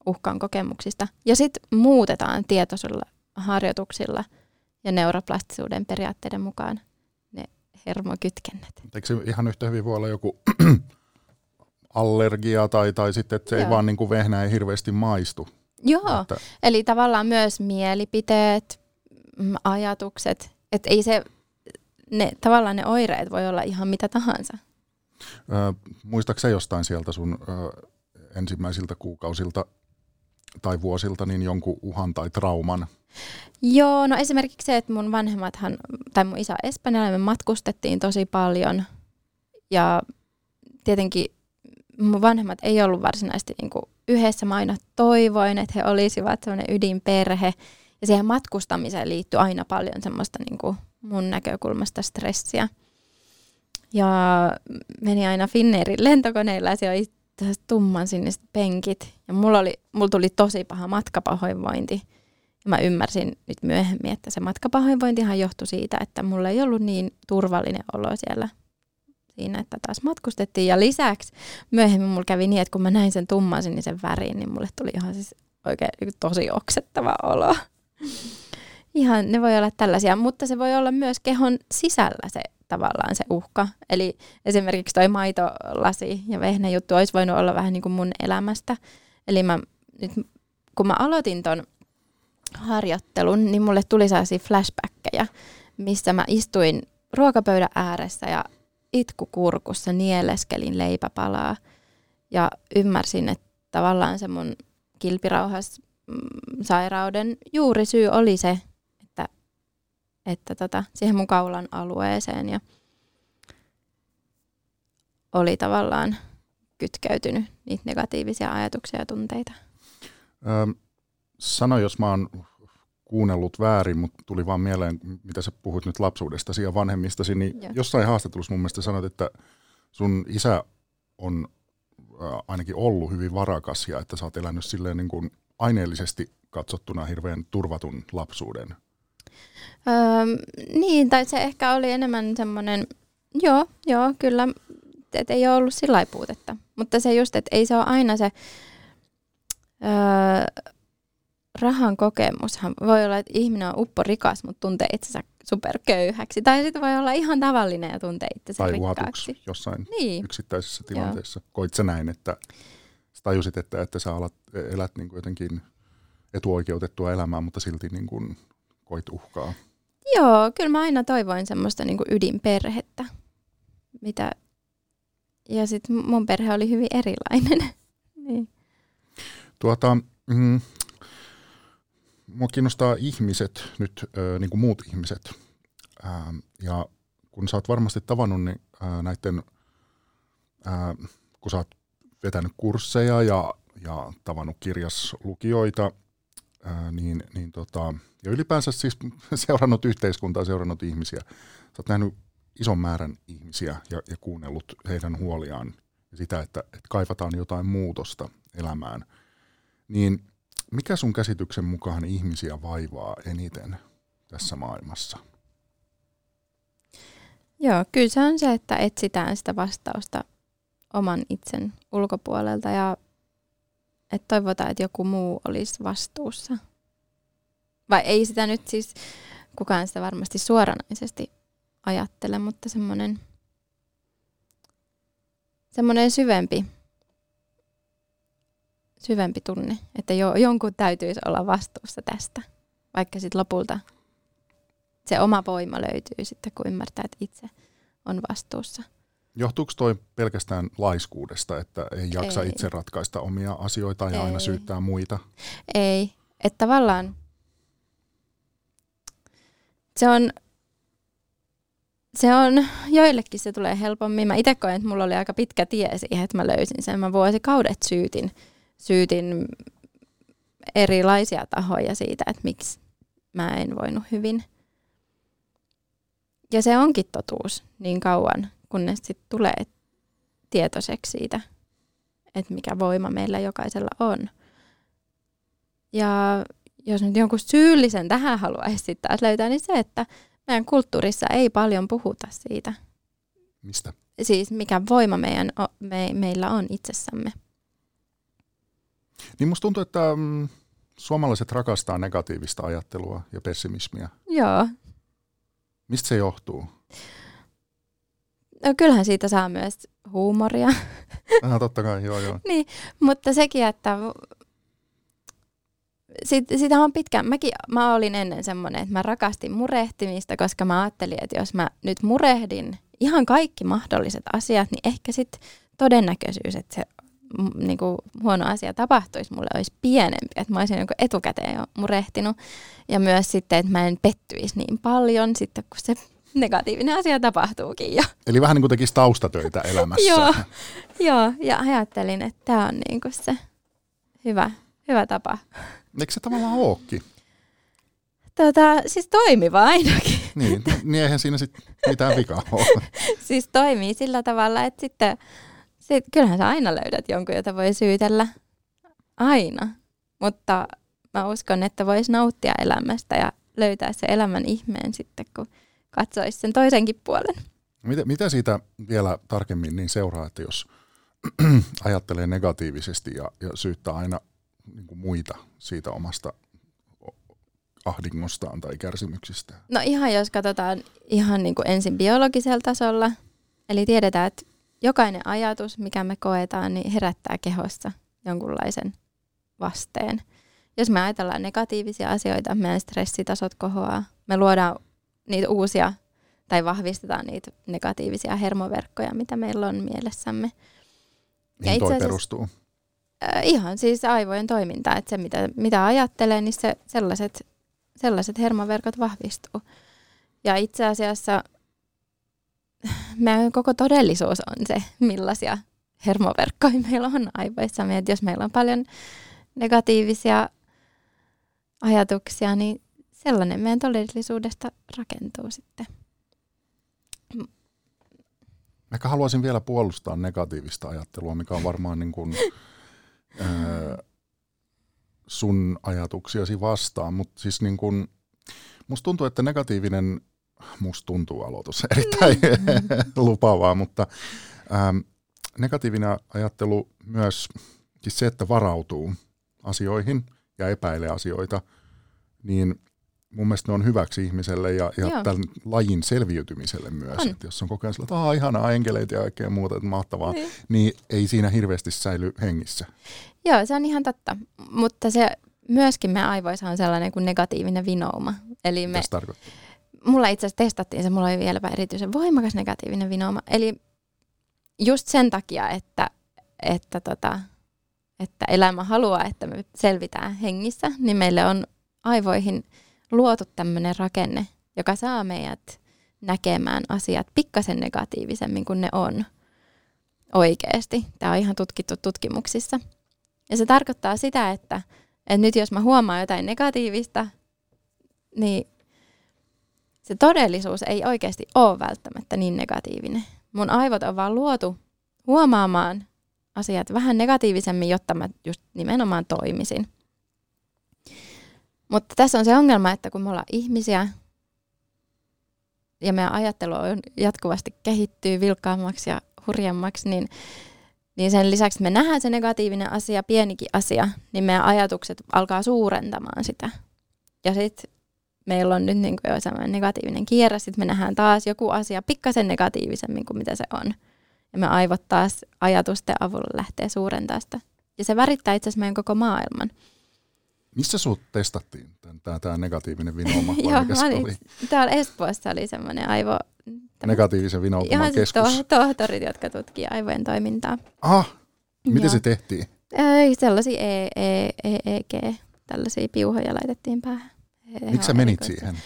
uhkan kokemuksista. Ja sitten muutetaan tietoisilla harjoituksilla ja neuroplastisuuden periaatteiden mukaan hermokytkennät. Eikö se ihan yhtä hyvin voi olla joku allergia tai, tai sitten, että se Joo. ei vaan niin kuin vehnä ei hirveästi maistu? Joo, että... eli tavallaan myös mielipiteet, mm, ajatukset, että ei se, ne, tavallaan ne oireet voi olla ihan mitä tahansa. Ö, muistaaksä jostain sieltä sun ö, ensimmäisiltä kuukausilta tai vuosilta niin jonkun uhan tai trauman? Joo, no esimerkiksi se, että mun vanhemmathan, tai mun isä Espanjalla, me matkustettiin tosi paljon ja tietenkin mun vanhemmat ei ollut varsinaisesti niin kuin yhdessä. Mä aina toivoin, että he olisivat sellainen ydinperhe. Ja siihen matkustamiseen liittyy aina paljon semmoista niin kuin mun näkökulmasta stressiä. Ja meni aina Finnairin lentokoneilla ja siellä oli tumman siniset penkit. Ja mulla, oli, mulla tuli tosi paha matkapahoinvointi. Ja mä ymmärsin nyt myöhemmin, että se matkapahoinvointihan johtui siitä, että mulla ei ollut niin turvallinen olo siellä siinä, että taas matkustettiin. Ja lisäksi myöhemmin mulla kävi niin, että kun mä näin sen tumman sinisen värin, niin mulle tuli ihan siis oikein niin tosi oksettava olo. Ihan, ne voi olla tällaisia, mutta se voi olla myös kehon sisällä se tavallaan se uhka. Eli esimerkiksi toi maitolasi ja vehnäjuttu olisi voinut olla vähän niin kuin mun elämästä. Eli mä, nyt, kun mä aloitin ton harjoittelun, niin mulle tuli sellaisia flashbackkejä, missä mä istuin ruokapöydän ääressä ja itku kurkussa, nieleskelin leipäpalaa ja ymmärsin, että tavallaan se mun kilpirauhas mm, sairauden juuri syy oli se, että tota, siihen mun kaulan alueeseen ja oli tavallaan kytkeytynyt niitä negatiivisia ajatuksia ja tunteita. Öö, sano, jos mä oon kuunnellut väärin, mutta tuli vaan mieleen, mitä sä puhut nyt lapsuudestasi ja vanhemmistasi, niin Joo. jossain haastattelussa mun mielestä sanoit, että sun isä on ainakin ollut hyvin varakas ja että sä oot elänyt silleen niin kuin aineellisesti katsottuna hirveän turvatun lapsuuden. Öö, niin, tai se ehkä oli enemmän semmoinen, joo, joo, kyllä, että ei ole ollut sillä puutetta. Mutta se just, että ei se ole aina se öö, rahan kokemushan. Voi olla, että ihminen on upporikas, mutta tuntee itsensä superköyhäksi. Tai sitten voi olla ihan tavallinen ja tuntee itsensä Tai rikkaaksi. uhatuksi jossain Niin, yksittäisessä tilanteessa. Koit sä näin, että sä tajusit, että, että sä alat, elät niin kuin jotenkin etuoikeutettua elämää, mutta silti niin kuin koit uhkaa. Joo, kyllä mä aina toivoin semmoista niin ydinperhettä. Mitä... Ja sitten mun perhe oli hyvin erilainen. niin. Tuota, mm, mua kiinnostaa ihmiset nyt, ö, niin kuin muut ihmiset. Ää, ja kun sä oot varmasti tavannut niin, ää, näiden, ää, kun sä oot vetänyt kursseja ja, ja tavannut kirjaslukijoita, ää, niin, niin tota, ja ylipäänsä siis seurannut yhteiskuntaa, seurannut ihmisiä. Sä oot nähnyt ison määrän ihmisiä ja, ja kuunnellut heidän huoliaan ja sitä, että, että kaivataan jotain muutosta elämään. Niin mikä sun käsityksen mukaan ihmisiä vaivaa eniten tässä maailmassa? Joo, kyllä se on se, että etsitään sitä vastausta oman itsen ulkopuolelta ja että toivotaan, että joku muu olisi vastuussa. Vai ei sitä nyt siis kukaan sitä varmasti suoranaisesti ajattele, mutta semmoinen semmoinen syvempi, syvempi tunne, että jo, jonkun täytyisi olla vastuussa tästä, vaikka sitten lopulta se oma voima löytyy sitten, kun ymmärtää, että itse on vastuussa. Johtuuko toi pelkästään laiskuudesta, että ei jaksa Ei. itse ratkaista omia asioita ja aina Ei. syyttää muita? Ei, että tavallaan se on, se on, joillekin se tulee helpommin. Mä itse koen, että mulla oli aika pitkä tie siihen, että mä löysin sen. Mä vuosikaudet syytin, syytin erilaisia tahoja siitä, että miksi mä en voinut hyvin. Ja se onkin totuus niin kauan, kunnes sitten tulee tietoiseksi siitä, että mikä voima meillä jokaisella on. Ja jos nyt jonkun syyllisen tähän haluaisi sitten taas löytää, niin se, että meidän kulttuurissa ei paljon puhuta siitä. Mistä? Siis mikä voima meidän, me, meillä on itsessämme. Niin musta tuntuu, että mm, suomalaiset rakastaa negatiivista ajattelua ja pessimismiä. Joo. Mistä se johtuu? No kyllähän siitä saa myös huumoria. Ah, totta kai, joo joo. Mutta sekin, että sit, sitä on pitkään. Mäkin, mä olin ennen semmoinen, että mä rakastin murehtimista, koska mä ajattelin, että jos mä nyt murehdin ihan kaikki mahdolliset asiat, niin ehkä sitten todennäköisyys, että se niinku, huono asia tapahtuisi mulle olisi pienempi, että mä olisin niinku etukäteen jo murehtinut. Ja myös sitten, että mä en pettyisi niin paljon sitten, kun se negatiivinen asia tapahtuukin jo. Eli vähän niin kuin tekisi taustatöitä elämässä. Joo. Joo, ja ajattelin, että tämä on niinku se hyvä, hyvä tapa. Eikö se tavallaan ookin? Tota, siis toimiva ainakin. Niin, niin eihän siinä sitten mitään vikaa ole. siis toimii sillä tavalla, että sitten sit, kyllähän sä aina löydät jonkun, jota voi syytellä. Aina. Mutta mä uskon, että voisi nauttia elämästä ja löytää se elämän ihmeen sitten, kun katsoisi sen toisenkin puolen. Mitä, mitä siitä vielä tarkemmin niin seuraa, että jos ajattelee negatiivisesti ja, ja syyttää aina niin kuin muita siitä omasta ahdingostaan tai kärsimyksistään? No ihan jos katsotaan ihan niin kuin ensin biologisella tasolla, eli tiedetään, että jokainen ajatus, mikä me koetaan, niin herättää kehossa jonkunlaisen vasteen. Jos me ajatellaan negatiivisia asioita, meidän stressitasot kohoaa. Me luodaan niitä uusia tai vahvistetaan niitä negatiivisia hermoverkkoja, mitä meillä on mielessämme. Mihin itse toi asiassa- perustuu? Äh, ihan siis aivojen toimintaa, että se mitä, mitä ajattelee, niin se, sellaiset, sellaiset hermoverkot vahvistuu. Ja itse asiassa meidän koko todellisuus on se, millaisia hermoverkkoja meillä on aivoissamme. Että jos meillä on paljon negatiivisia ajatuksia, niin sellainen meidän todellisuudesta rakentuu sitten. Ehkä haluaisin vielä puolustaa negatiivista ajattelua, mikä on varmaan niin kuin, ää, sun ajatuksiasi vastaan, mutta siis niin kuin, musta tuntuu, että negatiivinen, musta tuntuu aloitus erittäin mm. lupaavaa, mutta ää, negatiivinen ajattelu myös, siis se, että varautuu asioihin ja epäilee asioita, niin mun mielestä ne on hyväksi ihmiselle ja, ja tämän lajin selviytymiselle myös. On. Että jos on koko ajan sillä, että ihanaa, enkeleitä ja kaikkea muuta, että mahtavaa, niin. niin ei siinä hirveästi säily hengissä. Joo, se on ihan totta. Mutta se myöskin meidän aivoissa on sellainen kuin negatiivinen vinouma. Eli me, tarkoittaa? Mulla itse asiassa testattiin se, mulla oli vieläpä erityisen voimakas negatiivinen vinouma. Eli just sen takia, että, että, tota, että elämä haluaa, että me selvitään hengissä, niin meille on aivoihin – luotu tämmöinen rakenne, joka saa meidät näkemään asiat pikkasen negatiivisemmin kuin ne on oikeasti. Tämä on ihan tutkittu tutkimuksissa. Ja se tarkoittaa sitä, että, että nyt jos mä huomaan jotain negatiivista, niin se todellisuus ei oikeasti ole välttämättä niin negatiivinen. Mun aivot on vaan luotu huomaamaan asiat vähän negatiivisemmin, jotta mä just nimenomaan toimisin. Mutta tässä on se ongelma, että kun me ollaan ihmisiä ja meidän ajattelu on jatkuvasti kehittyy vilkkaammaksi ja hurjemmaksi, niin, niin sen lisäksi me nähdään se negatiivinen asia, pienikin asia, niin meidän ajatukset alkaa suurentamaan sitä. Ja sitten meillä on nyt niin jo sellainen negatiivinen kierre, sitten me nähdään taas joku asia pikkasen negatiivisemmin kuin mitä se on. Ja me aivot taas ajatusten avulla lähtee suurentaa sitä. Ja se värittää itse asiassa meidän koko maailman. Missä sinut testattiin, tämä, tämä negatiivinen vinooma? Joo, mikä olin, oli? täällä Espoossa oli semmoinen aivo... Tämä, Negatiivisen vinoutuman keskus. To, tohtorit, jotka tutkii aivojen toimintaa. Ah, miten Joo. se tehtiin? Äh, sellaisia e, e, EEG, tällaisia piuhoja laitettiin päähän. Miksi sä menit siihen?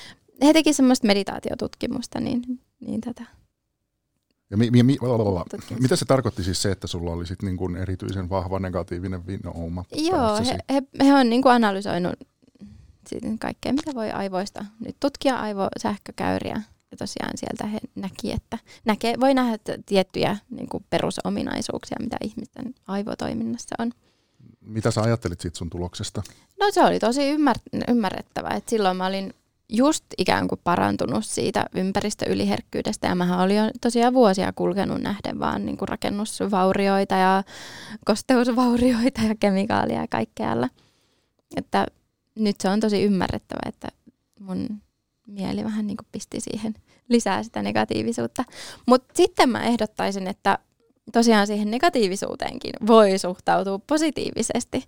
He teki semmoista meditaatiotutkimusta, niin, niin tätä. Ja mi, mi, mi, mitä se tarkoitti siis se, että sulla oli sit niin kuin erityisen vahva negatiivinen vinouma? Joo, he, he, he on niin kuin analysoinut kaikkea, mitä voi aivoista nyt tutkia, aivosähkökäyriä. Ja tosiaan sieltä he näki, että näkee, voi nähdä tiettyjä niin kuin perusominaisuuksia, mitä ihmisten aivotoiminnassa on. Mitä sä ajattelit siitä sun tuloksesta? No se oli tosi ymmär- ymmärrettävä. Et silloin mä olin just ikään kuin parantunut siitä ympäristöyliherkkyydestä. Ja mä olin jo tosiaan vuosia kulkenut nähden vaan niin kuin rakennusvaurioita ja kosteusvaurioita ja kemikaalia ja kaikkealla. Että nyt se on tosi ymmärrettävä, että mun mieli vähän niin kuin pisti siihen lisää sitä negatiivisuutta. Mutta sitten mä ehdottaisin, että tosiaan siihen negatiivisuuteenkin voi suhtautua positiivisesti.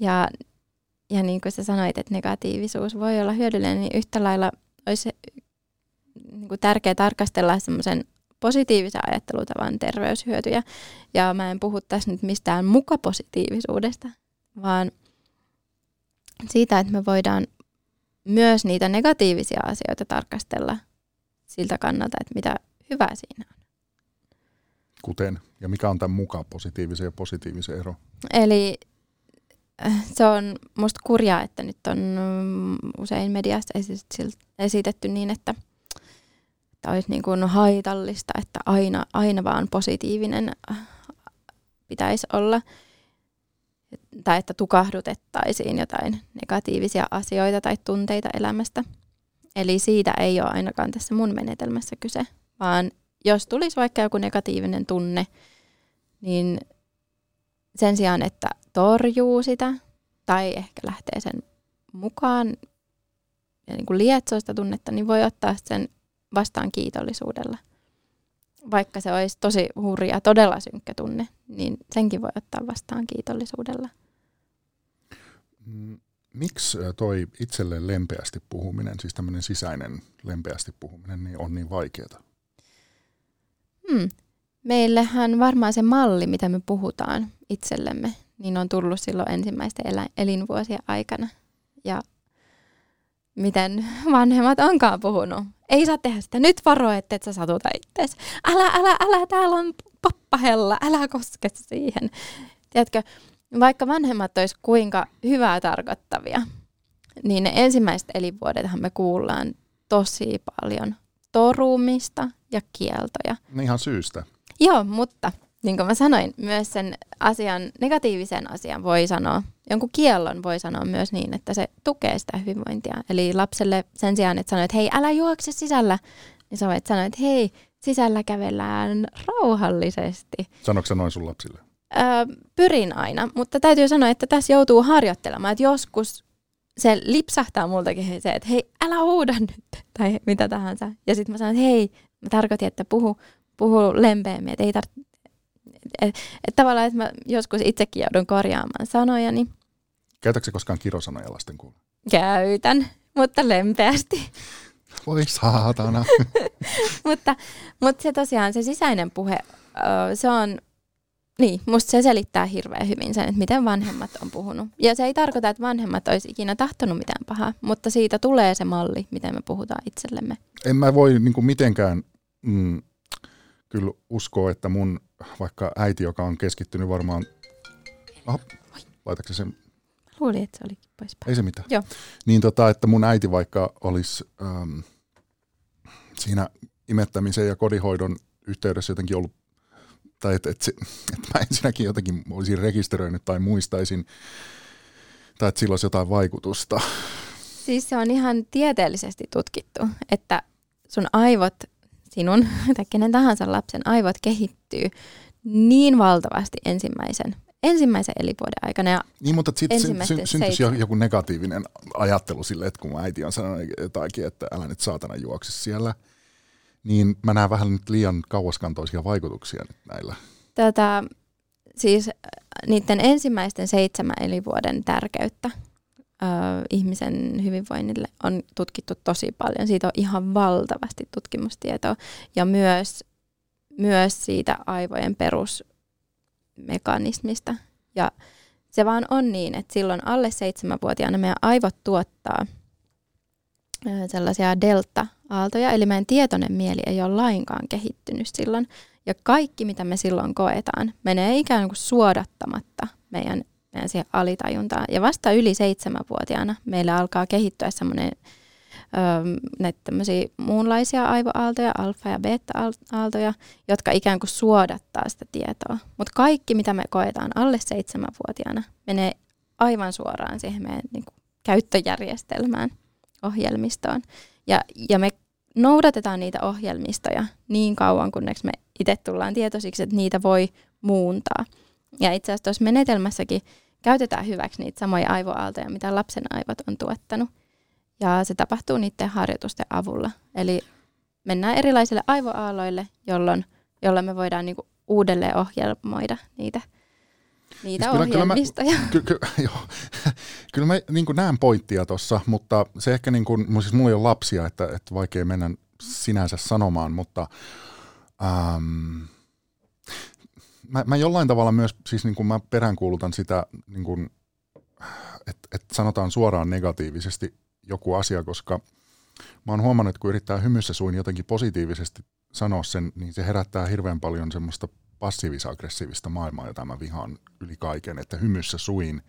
Ja ja niin kuin sä sanoit, että negatiivisuus voi olla hyödyllinen, niin yhtä lailla olisi niin kuin tärkeää tarkastella semmoisen positiivisen ajattelutavan terveyshyötyjä. Ja mä en puhu tässä nyt mistään mukapositiivisuudesta, vaan siitä, että me voidaan myös niitä negatiivisia asioita tarkastella siltä kannalta, että mitä hyvää siinä on. Kuten? Ja mikä on tämän muka positiivisen ja positiivisen ero? Eli se on musta kurjaa, että nyt on mm, usein mediassa esitetty niin, että, että olisi niin kuin haitallista, että aina, aina vaan positiivinen äh, pitäisi olla. Tai että tukahdutettaisiin jotain negatiivisia asioita tai tunteita elämästä. Eli siitä ei ole ainakaan tässä mun menetelmässä kyse, vaan jos tulisi vaikka joku negatiivinen tunne, niin sen sijaan, että torjuu sitä tai ehkä lähtee sen mukaan ja niin kuin lietsoo sitä tunnetta, niin voi ottaa sen vastaan kiitollisuudella. Vaikka se olisi tosi hurja, todella synkkä tunne, niin senkin voi ottaa vastaan kiitollisuudella. Mm, miksi toi itselleen lempeästi puhuminen, siis tämmöinen sisäinen lempeästi puhuminen, niin on niin vaikeaa? Hmm. Meillähän varmaan se malli, mitä me puhutaan itsellemme, niin on tullut silloin ensimmäisten elä- elinvuosien aikana. Ja miten vanhemmat onkaan puhunut. Ei saa tehdä sitä. Nyt varo, että et sä satuta itseäsi. Älä, älä, älä, täällä on pappahella. Älä koske siihen. Tiedätkö, vaikka vanhemmat olisi kuinka hyvää tarkoittavia, niin ne ensimmäiset elinvuodethan me kuullaan tosi paljon torumista ja kieltoja. No ihan syystä. Joo, mutta niin kuin mä sanoin, myös sen asian, negatiivisen asian voi sanoa, jonkun kiellon voi sanoa myös niin, että se tukee sitä hyvinvointia. Eli lapselle sen sijaan, että sanoit, että hei, älä juokse sisällä, niin sä voit sanoa, että hei, sisällä kävellään rauhallisesti. Sanoiko noin sun lapsille? Öö, pyrin aina, mutta täytyy sanoa, että tässä joutuu harjoittelemaan, että joskus se lipsahtaa multakin se, että hei, älä huuda nyt, tai mitä tahansa. Ja sitten mä sanon, että hei, mä tarkoitin, että puhu, puhu lempeämmin, että ei tar- et, et tavallaan, että mä joskus itsekin joudun korjaamaan sanojani. Käytätkö koskaan kirosanoja lasten kuulla? Käytän, mutta lempeästi. Voi saatana. mutta, mutta se tosiaan, se sisäinen puhe, se on, niin, musta se selittää hirveän hyvin sen, että miten vanhemmat on puhunut. Ja se ei tarkoita, että vanhemmat olisi ikinä tahtonut mitään pahaa, mutta siitä tulee se malli, miten me puhutaan itsellemme. En mä voi niin kuin mitenkään mm, kyllä uskoa, että mun vaikka äiti, joka on keskittynyt varmaan... Aha, laitatko sen? Luulin, että se oli poispäin. Ei se mitään. Joo. Niin tota, että mun äiti vaikka olisi ähm, siinä imettämisen ja kodinhoidon yhteydessä jotenkin ollut, tai että et, et mä ensinnäkin jotenkin olisin rekisteröinyt tai muistaisin, tai että sillä olisi jotain vaikutusta. Siis se on ihan tieteellisesti tutkittu, että sun aivot sinun tai kenen tahansa lapsen aivot kehittyy niin valtavasti ensimmäisen, ensimmäisen elinvuoden aikana. Ja niin, mutta sitten sy- syntyisi joku negatiivinen ajattelu sille, että kun mun äiti on sanonut jotakin, että älä nyt saatana juokse siellä, niin mä näen vähän nyt liian kauaskantoisia vaikutuksia nyt näillä. Tätä, siis niiden ensimmäisten seitsemän elinvuoden tärkeyttä ihmisen hyvinvoinnille on tutkittu tosi paljon. Siitä on ihan valtavasti tutkimustietoa ja myös, myös siitä aivojen perusmekanismista. Ja se vaan on niin, että silloin alle seitsemänvuotiaana meidän aivot tuottaa sellaisia delta-aaltoja, eli meidän tietoinen mieli ei ole lainkaan kehittynyt silloin. Ja kaikki, mitä me silloin koetaan, menee ikään kuin suodattamatta meidän siihen alitajuntaan. Ja vasta yli seitsemänvuotiaana meillä alkaa kehittyä semmoinen näitä tämmöisiä muunlaisia aivoaaltoja, alfa- ja beta-aaltoja, jotka ikään kuin suodattaa sitä tietoa. Mutta kaikki, mitä me koetaan alle seitsemänvuotiaana, menee aivan suoraan siihen meidän niin kuin, käyttöjärjestelmään, ohjelmistoon. Ja, ja me noudatetaan niitä ohjelmistoja niin kauan, kunnes me itse tullaan tietoisiksi, että niitä voi muuntaa. Ja itse asiassa tuossa menetelmässäkin käytetään hyväksi niitä samoja aivoaaltoja, mitä lapsen aivot on tuottanut. Ja se tapahtuu niiden harjoitusten avulla. Eli mennään erilaisille aivoaaloille, jolloin, jolloin me voidaan niinku uudelleen ohjelmoida niitä, niitä siis ohjelmistoja. Kyllä, mä, ky, ky, joo, kyllä mä niin näen pointtia tuossa, mutta se ehkä, niin kuin, siis mulla ei ole lapsia, että, että vaikea mennä sinänsä sanomaan, mutta ähm, mä, mä jollain tavalla myös, siis niin kuin mä peräänkuulutan sitä, niin kuin, että, että sanotaan suoraan negatiivisesti joku asia, koska mä oon huomannut, että kun yrittää hymyssä suin jotenkin positiivisesti sanoa sen, niin se herättää hirveän paljon semmoista passiivis-aggressiivista maailmaa, jota mä vihaan yli kaiken, että hymyssä suin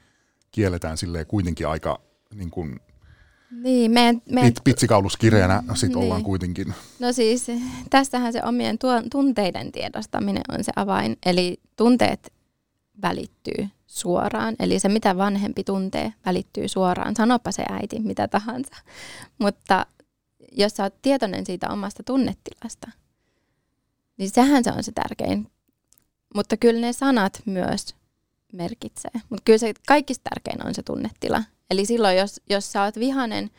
kielletään silleen kuitenkin aika niin kuin, niin, meidän, meidän... Pit, pitsikauluskireenä sit niin. ollaan kuitenkin. No siis tässähän se omien tuo, tunteiden tiedostaminen on se avain. Eli tunteet välittyy suoraan. Eli se, mitä vanhempi tuntee, välittyy suoraan. Sanopa se äiti, mitä tahansa. Mutta jos sä oot tietoinen siitä omasta tunnetilasta, niin sehän se on se tärkein. Mutta kyllä ne sanat myös merkitsee. Mutta kyllä se kaikista tärkein on se tunnetila. Eli silloin, jos, jos sä oot vihanen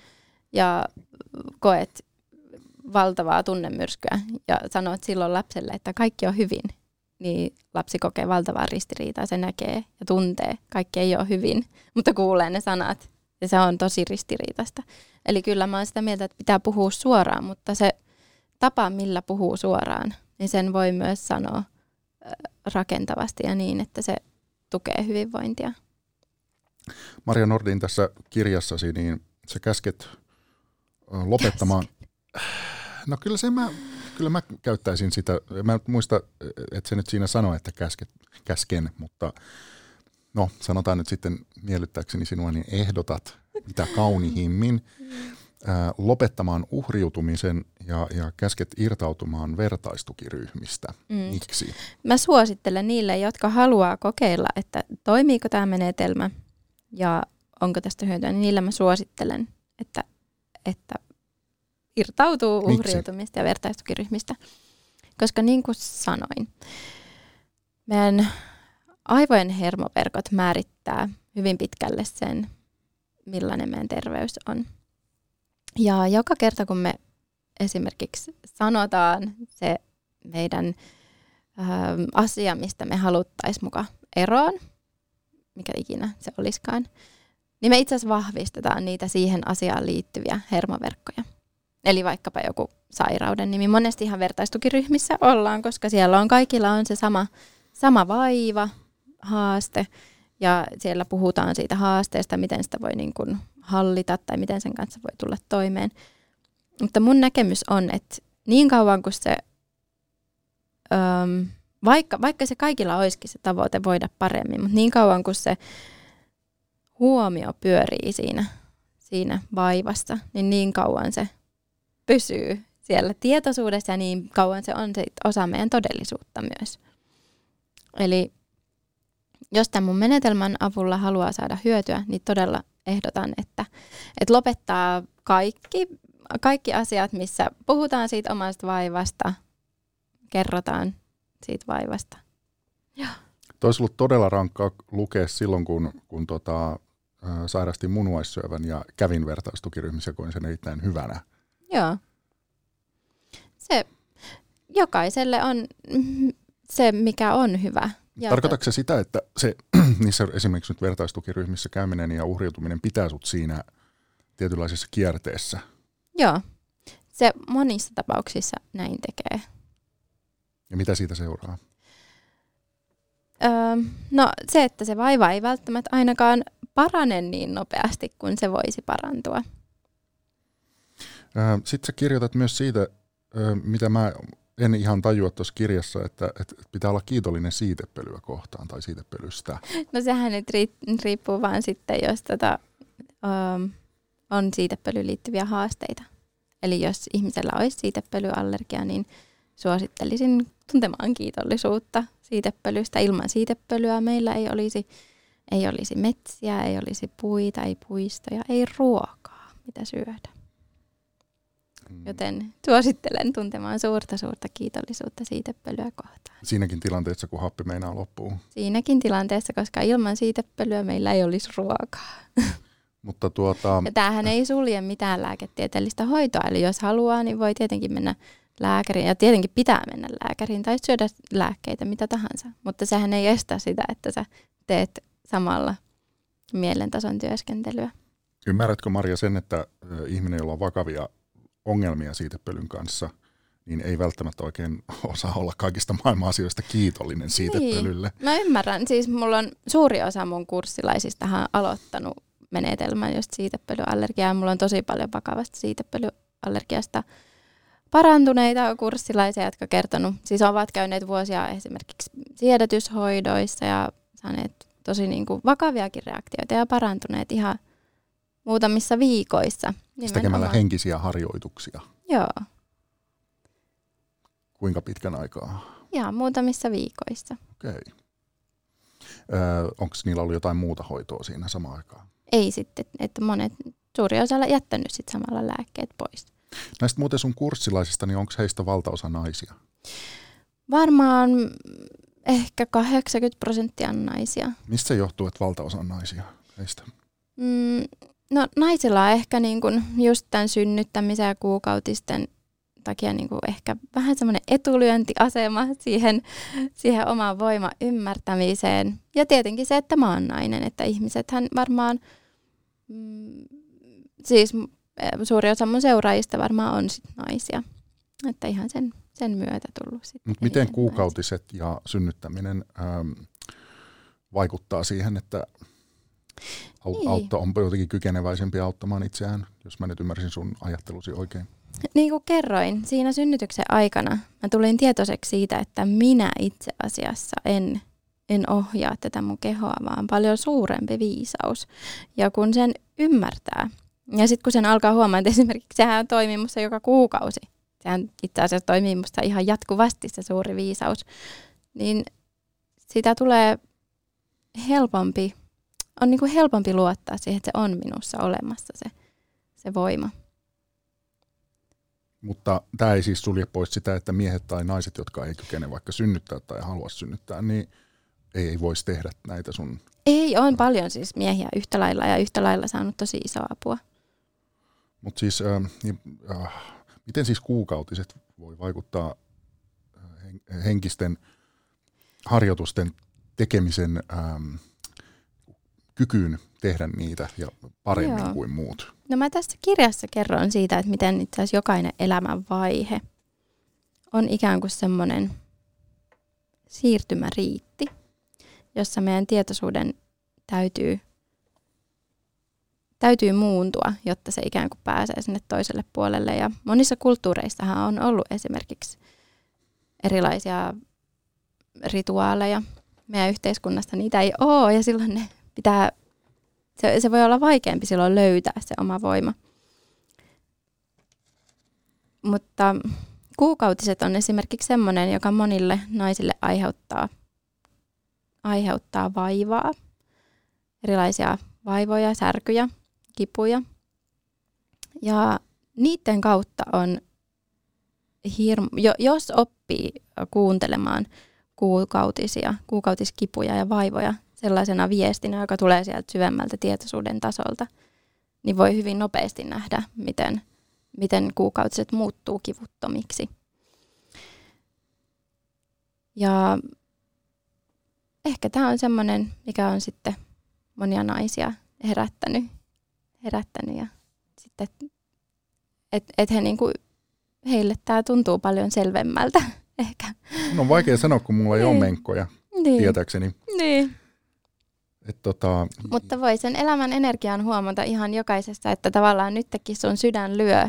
ja koet valtavaa tunnemyrskyä ja sanot silloin lapselle, että kaikki on hyvin, niin lapsi kokee valtavaa ristiriitaa. Se näkee ja tuntee, kaikki ei ole hyvin, mutta kuulee ne sanat ja se on tosi ristiriitaista. Eli kyllä mä oon sitä mieltä, että pitää puhua suoraan, mutta se tapa, millä puhuu suoraan, niin sen voi myös sanoa rakentavasti ja niin, että se tukee hyvinvointia. Maria Nordin tässä kirjassasi, niin sä käsket lopettamaan. No kyllä se mä, kyllä mä käyttäisin sitä. Mä muista, että se nyt siinä sanoi, että käsket, käsken, mutta no sanotaan nyt sitten miellyttääkseni sinua, niin ehdotat, mitä kaunihimmin, ää, lopettamaan uhriutumisen ja, ja käsket irtautumaan vertaistukiryhmistä. Mm. Miksi? Mä suosittelen niille, jotka haluaa kokeilla, että toimiiko tämä menetelmä ja onko tästä hyötyä, niin niillä mä suosittelen, että, että irtautuu uhriutumista ja vertaistukiryhmistä. Koska niin kuin sanoin, meidän aivojen hermoverkot määrittää hyvin pitkälle sen, millainen meidän terveys on. Ja joka kerta, kun me esimerkiksi sanotaan se meidän ä, asia, mistä me haluttaisiin mukaan eroon, mikä ikinä se olisikaan, niin me itse asiassa vahvistetaan niitä siihen asiaan liittyviä hermoverkkoja. Eli vaikkapa joku sairauden nimi. Monesti ihan vertaistukiryhmissä ollaan, koska siellä on kaikilla on se sama, sama vaiva, haaste, ja siellä puhutaan siitä haasteesta, miten sitä voi niin kuin hallita tai miten sen kanssa voi tulla toimeen. Mutta mun näkemys on, että niin kauan kuin se, öm, vaikka, vaikka se kaikilla olisikin se tavoite voida paremmin, mutta niin kauan kuin se huomio pyörii siinä, siinä vaivassa, niin niin kauan se pysyy siellä tietoisuudessa ja niin kauan se on se osa meidän todellisuutta myös. Eli jos tämän mun menetelmän avulla haluaa saada hyötyä, niin todella ehdotan, että, että lopettaa kaikki, kaikki asiat, missä puhutaan siitä omasta vaivasta, kerrotaan siitä vaivasta. Joo. Olisi ollut todella rankkaa lukea silloin, kun, kun tota, sairastin munuaissyövän ja kävin vertaistukiryhmissä, koin sen erittäin hyvänä. Joo. Se jokaiselle on se, mikä on hyvä. Tarkoitatko se sitä, että se, niissä esimerkiksi nyt vertaistukiryhmissä käyminen ja uhriutuminen pitää sut siinä tietynlaisessa kierteessä? Joo, se monissa tapauksissa näin tekee. Ja mitä siitä seuraa? Öö, no se, että se vaiva ei välttämättä ainakaan parane niin nopeasti kuin se voisi parantua. Sitten sä kirjoitat myös siitä, mitä mä en ihan tajua tuossa kirjassa, että, että pitää olla kiitollinen siitepölyä kohtaan tai siitepölystä. No sehän nyt riippuu vaan sitten, jos tota, um, on siitepölyyn liittyviä haasteita. Eli jos ihmisellä olisi siitepölyallergia, niin suosittelisin tuntemaan kiitollisuutta siitepölystä. Ilman siitepölyä meillä ei olisi, ei olisi metsiä, ei olisi puita, ei puistoja, ei ruokaa, mitä syödä. Mm. Joten suosittelen tuntemaan suurta suurta kiitollisuutta siitepölyä kohtaan. Siinäkin tilanteessa, kun happi meinaa loppuu. Siinäkin tilanteessa, koska ilman siitepölyä meillä ei olisi ruokaa. Mutta tuota... Ja tämähän ei sulje mitään lääketieteellistä hoitoa, eli jos haluaa, niin voi tietenkin mennä lääkäriin, ja tietenkin pitää mennä lääkäriin tai syödä lääkkeitä, mitä tahansa. Mutta sehän ei estä sitä, että sä teet samalla mielentason työskentelyä. Ymmärrätkö Maria sen, että ihminen, jolla on vakavia ongelmia siitepölyn kanssa, niin ei välttämättä oikein osaa olla kaikista maailman asioista kiitollinen siitepölylle. Niin. Mä ymmärrän. Siis mulla on suuri osa mun kurssilaisista aloittanut menetelmän just siitepölyallergiaa. Mulla on tosi paljon vakavasta siitepölyallergiasta parantuneita kurssilaisia, jotka kertonut, siis ovat käyneet vuosia esimerkiksi siedätyshoidoissa ja saaneet tosi niin kuin vakaviakin reaktioita ja parantuneet ihan muutamissa viikoissa. Siis tekemällä henkisiä harjoituksia. Joo. Kuinka pitkän aikaa? Joo, muutamissa viikoissa. Okei. Okay. Öö, Onko niillä ollut jotain muuta hoitoa siinä samaan aikaan? Ei sitten, että monet, suuri osa on jättänyt sitten samalla lääkkeet pois. Näistä muuten sun kurssilaisista, niin onko heistä valtaosa naisia? Varmaan ehkä 80 prosenttia on naisia. Mistä se johtuu, että valtaosa on naisia heistä? Mm, No naisilla on ehkä niin kuin just tämän synnyttämisen ja kuukautisten takia niin kuin ehkä vähän semmoinen etulyöntiasema siihen, siihen omaan voima ymmärtämiseen. Ja tietenkin se, että mä oon nainen, että ihmisethän varmaan, mm, siis suuri osa mun seuraajista varmaan on sit naisia. Että ihan sen, sen myötä tullut sitten. Miten kuukautiset naisia. ja synnyttäminen ähm, vaikuttaa siihen, että niin. auttaa, on jotenkin kykeneväisempi auttamaan itseään, jos mä nyt ymmärsin sun ajattelusi oikein. Niin kuin kerroin, siinä synnytyksen aikana mä tulin tietoiseksi siitä, että minä itse asiassa en en ohjaa tätä mun kehoa, vaan paljon suurempi viisaus. Ja kun sen ymmärtää, ja sitten kun sen alkaa huomaa, että esimerkiksi sehän toimii musta joka kuukausi, sehän itse asiassa toimii musta ihan jatkuvasti se suuri viisaus, niin sitä tulee helpompi, on niin kuin helpompi luottaa siihen, että se on minussa olemassa se, se voima. Mutta tämä ei siis sulje pois sitä, että miehet tai naiset, jotka ei kykene vaikka synnyttää tai halua synnyttää, niin ei voisi tehdä näitä sun... Ei, on paljon siis miehiä yhtä lailla ja yhtä lailla saanut tosi isoa apua. Mutta siis, äh, niin, äh, miten siis kuukautiset voi vaikuttaa äh, henkisten harjoitusten tekemisen ähm, kykyyn tehdä niitä ja paremmin Joo. kuin muut? No mä tässä kirjassa kerron siitä, että miten itse asiassa jokainen elämän vaihe on ikään kuin semmoinen siirtymäriitti, jossa meidän tietoisuuden täytyy, täytyy muuntua, jotta se ikään kuin pääsee sinne toiselle puolelle. Ja monissa kulttuureissahan on ollut esimerkiksi erilaisia rituaaleja. Meidän yhteiskunnasta niitä ei ole ja silloin ne pitää se, se voi olla vaikeampi silloin löytää se oma voima. Mutta kuukautiset on esimerkiksi sellainen, joka monille naisille aiheuttaa, aiheuttaa vaivaa. Erilaisia vaivoja, särkyjä, kipuja. Ja niiden kautta on hirmu, jos oppii kuuntelemaan kuukautisia, kuukautiskipuja ja vaivoja, sellaisena viestinä, joka tulee sieltä syvemmältä tietoisuuden tasolta, niin voi hyvin nopeasti nähdä, miten, miten kuukautiset muuttuu kivuttomiksi. Ja ehkä tämä on semmoinen, mikä on sitten monia naisia herättänyt, herättänyt ja sitten, että et he niinku, heille tämä tuntuu paljon selvemmältä ehkä. No on vaikea sanoa, kun mulla ei niin. ole menkkoja, niin. tietääkseni. Niin. Et tota... Mutta voi sen elämän energian huomata ihan jokaisessa, että tavallaan nytkin sun sydän lyö.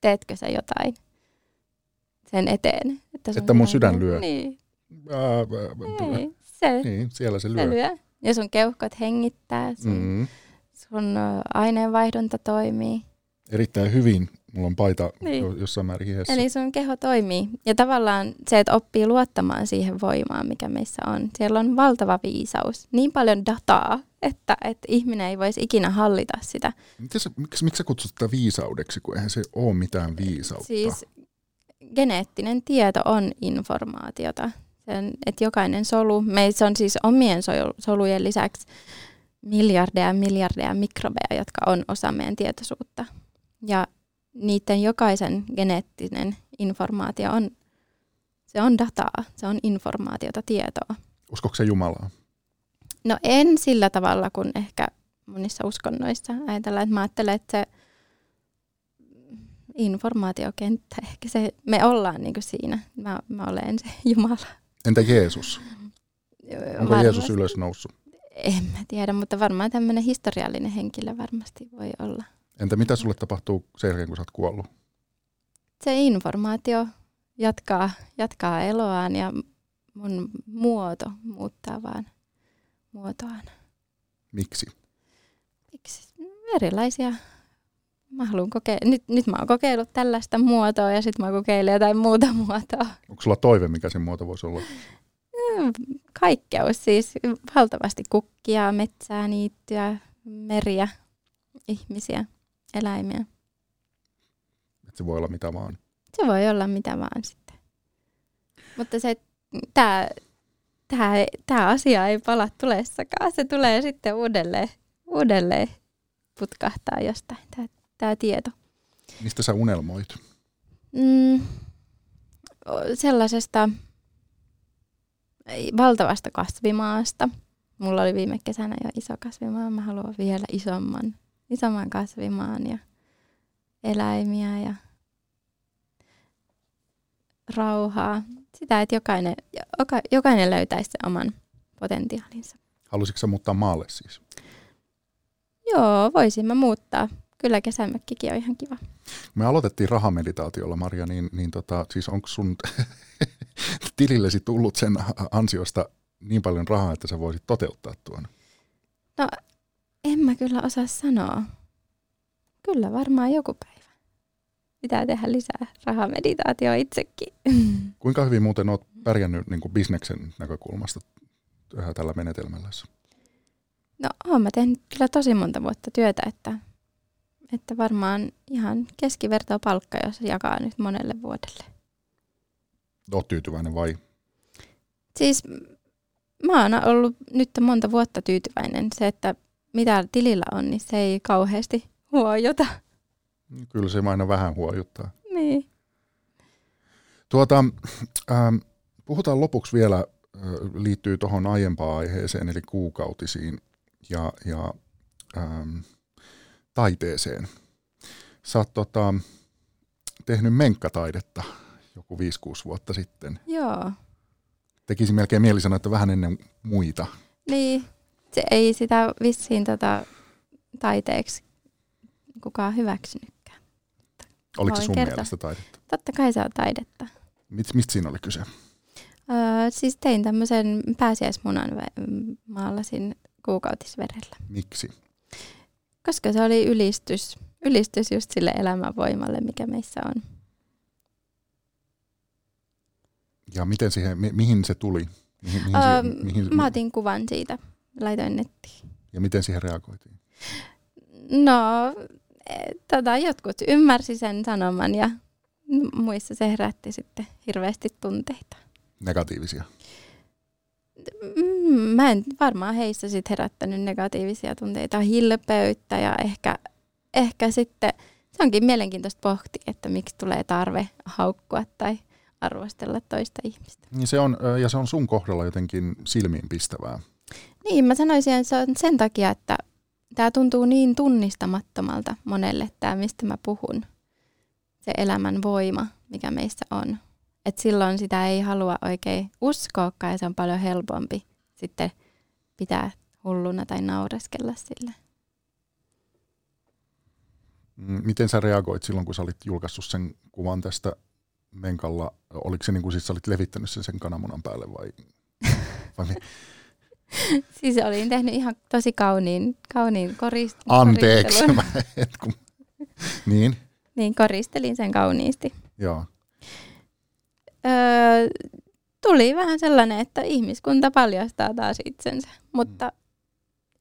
Teetkö sä jotain sen eteen? Että, että mun sydän lyö? Niin. Ää, niin, se, niin, siellä se lyö. se lyö. Ja sun keuhkot hengittää, sun, mm-hmm. Sun aineenvaihdunta toimii. Erittäin hyvin mulla on paita niin. jossain määrin hiessä. Eli sun keho toimii. Ja tavallaan se, että oppii luottamaan siihen voimaan, mikä meissä on. Siellä on valtava viisaus. Niin paljon dataa, että, että ihminen ei voisi ikinä hallita sitä. Miksi, miksi, miksi sä kutsut sitä viisaudeksi, kun eihän se ole mitään viisautta? Siis geneettinen tieto on informaatiota. Sen, että jokainen solu, meissä on siis omien solujen lisäksi miljardeja miljardeja mikrobeja, jotka on osa meidän tietoisuutta. Ja niiden jokaisen geneettinen informaatio on, se on dataa, se on informaatiota, tietoa. Uskokse se Jumalaa? No en sillä tavalla kuin ehkä monissa uskonnoissa ajatellaan, että mä ajattelen, että se informaatiokenttä, ehkä se, me ollaan niin kuin siinä, mä, mä olen se Jumala. Entä Jeesus? Onko varmasti, Jeesus ylös noussut? En mä tiedä, mutta varmaan tämmöinen historiallinen henkilö varmasti voi olla. Entä mitä sulle tapahtuu sen jälkeen, kun sä oot kuollut? Se informaatio jatkaa, jatkaa eloaan ja mun muoto muuttaa vaan muotoaan. Miksi? Miksi? Erilaisia. Mä haluan koke- nyt, nyt mä oon kokeillut tällaista muotoa ja sitten mä kokeilen jotain muuta muotoa. Onko sulla toive, mikä se muoto voisi olla? Mm, kaikkeus siis. Valtavasti kukkia, metsää, niittyä, meriä, ihmisiä eläimiä. Et se voi olla mitä vaan. Se voi olla mitä vaan sitten. Mutta se, tämä tää, tää asia ei pala tulessakaan. Se tulee sitten uudelleen, uudelleen putkahtaa jostain, tämä tieto. Mistä sä unelmoit? Mm, sellaisesta valtavasta kasvimaasta. Mulla oli viime kesänä jo iso kasvimaa. Mä haluan vielä isomman isomman kasvimaan ja eläimiä ja rauhaa. Sitä, että jokainen, joka, jokainen löytäisi sen oman potentiaalinsa. Halusitko sä muuttaa maalle siis? Joo, voisin mä muuttaa. Kyllä kesämökkikin on ihan kiva. Me aloitettiin rahameditaatiolla, Maria, niin, niin tota, siis onko sun tilillesi tullut sen ansiosta niin paljon rahaa, että sä voisit toteuttaa tuon? No, en mä kyllä osaa sanoa. Kyllä varmaan joku päivä. Pitää tehdä lisää rahameditaatio itsekin. Kuinka hyvin muuten oot pärjännyt niin kuin bisneksen näkökulmasta tällä menetelmällä? No, oon mä tehnyt kyllä tosi monta vuotta työtä, että, että varmaan ihan keskivertoa palkka, jos jakaa nyt monelle vuodelle. Oot tyytyväinen vai? Siis mä oon ollut nyt monta vuotta tyytyväinen. Se, että mitä tilillä on, niin se ei kauheasti huojota. Kyllä se aina vähän huojuttaa. Niin. Tuota, ähm, puhutaan lopuksi vielä, äh, liittyy tuohon aiempaan aiheeseen, eli kuukautisiin ja, ja ähm, taiteeseen. Sä oot tota, tehnyt menkkataidetta joku 5-6 vuotta sitten. Joo. Tekisi melkein mieli sanoa, että vähän ennen muita. Niin, se ei sitä vissiin tota taiteeksi kukaan hyväksynytkään. Oliko se sun kertoa. mielestä taidetta? Totta kai se on taidetta. Mist, mistä siinä oli kyse? Öö, siis tein tämmöisen pääsiäismunan maalasin kuukautisverellä. Miksi? Koska se oli ylistys, ylistys just sille elämänvoimalle, mikä meissä on. Ja miten siihen, mi, mihin se tuli? Mihin, mihin öö, siihen, mihin, mä otin kuvan siitä, laitoin nettiin. Ja miten siihen reagoitiin? No, e, tota, jotkut ymmärsi sen sanoman ja muissa se herätti sitten hirveästi tunteita. Negatiivisia? Mm, mä en varmaan heissä sit herättänyt negatiivisia tunteita, hilpeyttä ja ehkä, ehkä sitten se onkin mielenkiintoista pohtia, että miksi tulee tarve haukkua tai arvostella toista ihmistä. Niin se on, ja se on sun kohdalla jotenkin silmiin pistävää. Niin, mä sanoisin, että se on sen takia, että tämä tuntuu niin tunnistamattomalta monelle, tämä mistä mä puhun. Se elämän voima, mikä meissä on. Et silloin sitä ei halua oikein uskoakaan ja se on paljon helpompi sitten pitää hulluna tai naureskella sille. Mm, miten sä reagoit silloin, kun sä olit julkaissut sen kuvan tästä Menkalla? Oliko se niin kuin siis sä olit levittänyt sen sen kananmunan päälle vai? vai siis olin tehnyt ihan tosi kauniin, kauniin korist, Anteeksi. Mä, et kun, niin? Niin, koristelin sen kauniisti. Joo. Öö, tuli vähän sellainen, että ihmiskunta paljastaa taas itsensä, mutta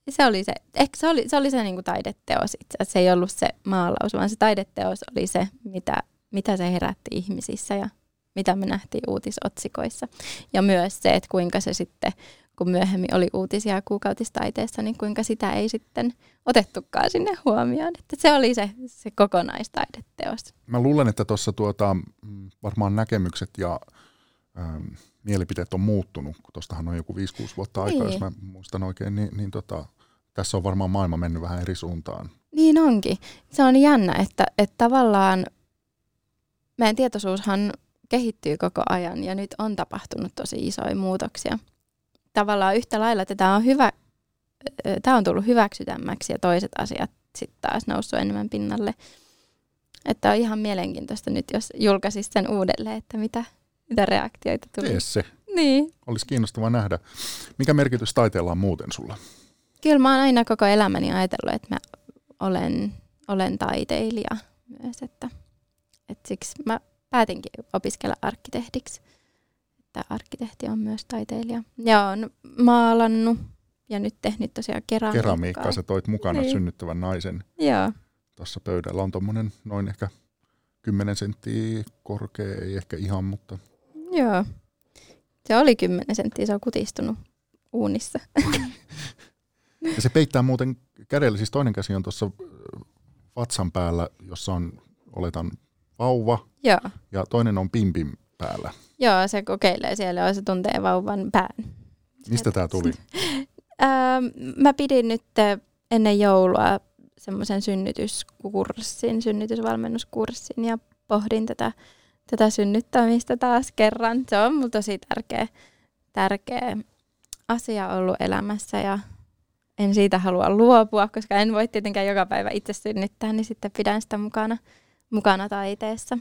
se oli se, ehkä se oli se, oli se niinku taideteos itse Se ei ollut se maalaus, vaan se taideteos oli se, mitä, mitä se herätti ihmisissä ja mitä me nähtiin uutisotsikoissa. Ja myös se, että kuinka se sitten kun myöhemmin oli uutisia kuukautistaiteessa, niin kuinka sitä ei sitten otettukaan sinne huomioon. Että se oli se, se kokonaistaideteos. Mä luulen, että tuossa tuota, mm, varmaan näkemykset ja ähm, mielipiteet on muuttunut, kun tuostahan on joku 5-6 vuotta aikaa, niin. jos mä muistan oikein, niin, niin tota, tässä on varmaan maailma mennyt vähän eri suuntaan. Niin onkin. Se on jännä, että, että tavallaan meidän tietoisuushan kehittyy koko ajan ja nyt on tapahtunut tosi isoja muutoksia – tavallaan yhtä lailla, tämä on, hyvä, tämä on tullut hyväksytämmäksi ja toiset asiat sitten taas noussut enemmän pinnalle. Että on ihan mielenkiintoista nyt, jos julkaisis sen uudelleen, että mitä, mitä reaktioita tuli. Tee se. Niin. Olisi kiinnostavaa nähdä. Mikä merkitys taiteella on muuten sulla? Kyllä mä oon aina koko elämäni ajatellut, että mä olen, olen taiteilija myös. Että, että siksi mä päätinkin opiskella arkkitehdiksi että arkkitehti on myös taiteilija. Ja on maalannut ja nyt tehnyt tosiaan keramiikkaa. Keramiikkaa sä toit mukana niin. synnyttävän naisen. Joo. Tuossa pöydällä on tuommoinen noin ehkä 10 senttiä korkea, ei ehkä ihan, mutta... Joo. Se oli 10 senttiä, se on kutistunut uunissa. ja se peittää muuten kädellä, siis toinen käsi on tuossa vatsan päällä, jossa on, oletan, vauva. Joo. Ja toinen on pimpin päällä. Joo, se kokeilee siellä ja se tuntee vauvan pään. Mistä tämä tuli? mä pidin nyt ennen joulua semmoisen synnytyskurssin, synnytysvalmennuskurssin ja pohdin tätä, tätä synnyttämistä taas kerran. Se on mulla tosi tärkeä, tärkeä asia ollut elämässä ja en siitä halua luopua, koska en voi tietenkään joka päivä itse synnyttää, niin sitten pidän sitä mukana, mukana taiteessa.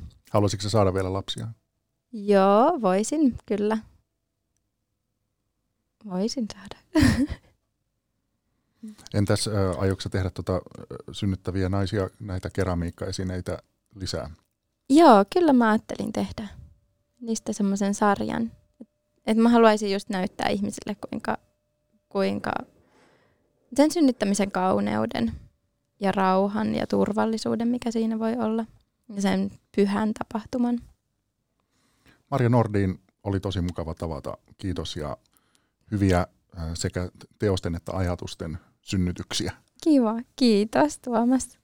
voisin saada. Entäs äh, aiotko tehdä tota, synnyttäviä naisia, näitä keramiikkaesineitä lisää? Joo, kyllä mä ajattelin tehdä niistä semmoisen sarjan. Et mä haluaisin just näyttää ihmisille, kuinka, kuinka sen synnyttämisen kauneuden ja rauhan ja turvallisuuden, mikä siinä voi olla, ja sen pyhän tapahtuman. Marja Nordin oli tosi mukava tavata. Kiitos ja hyviä sekä teosten että ajatusten synnytyksiä. Kiva, kiitos Tuomas.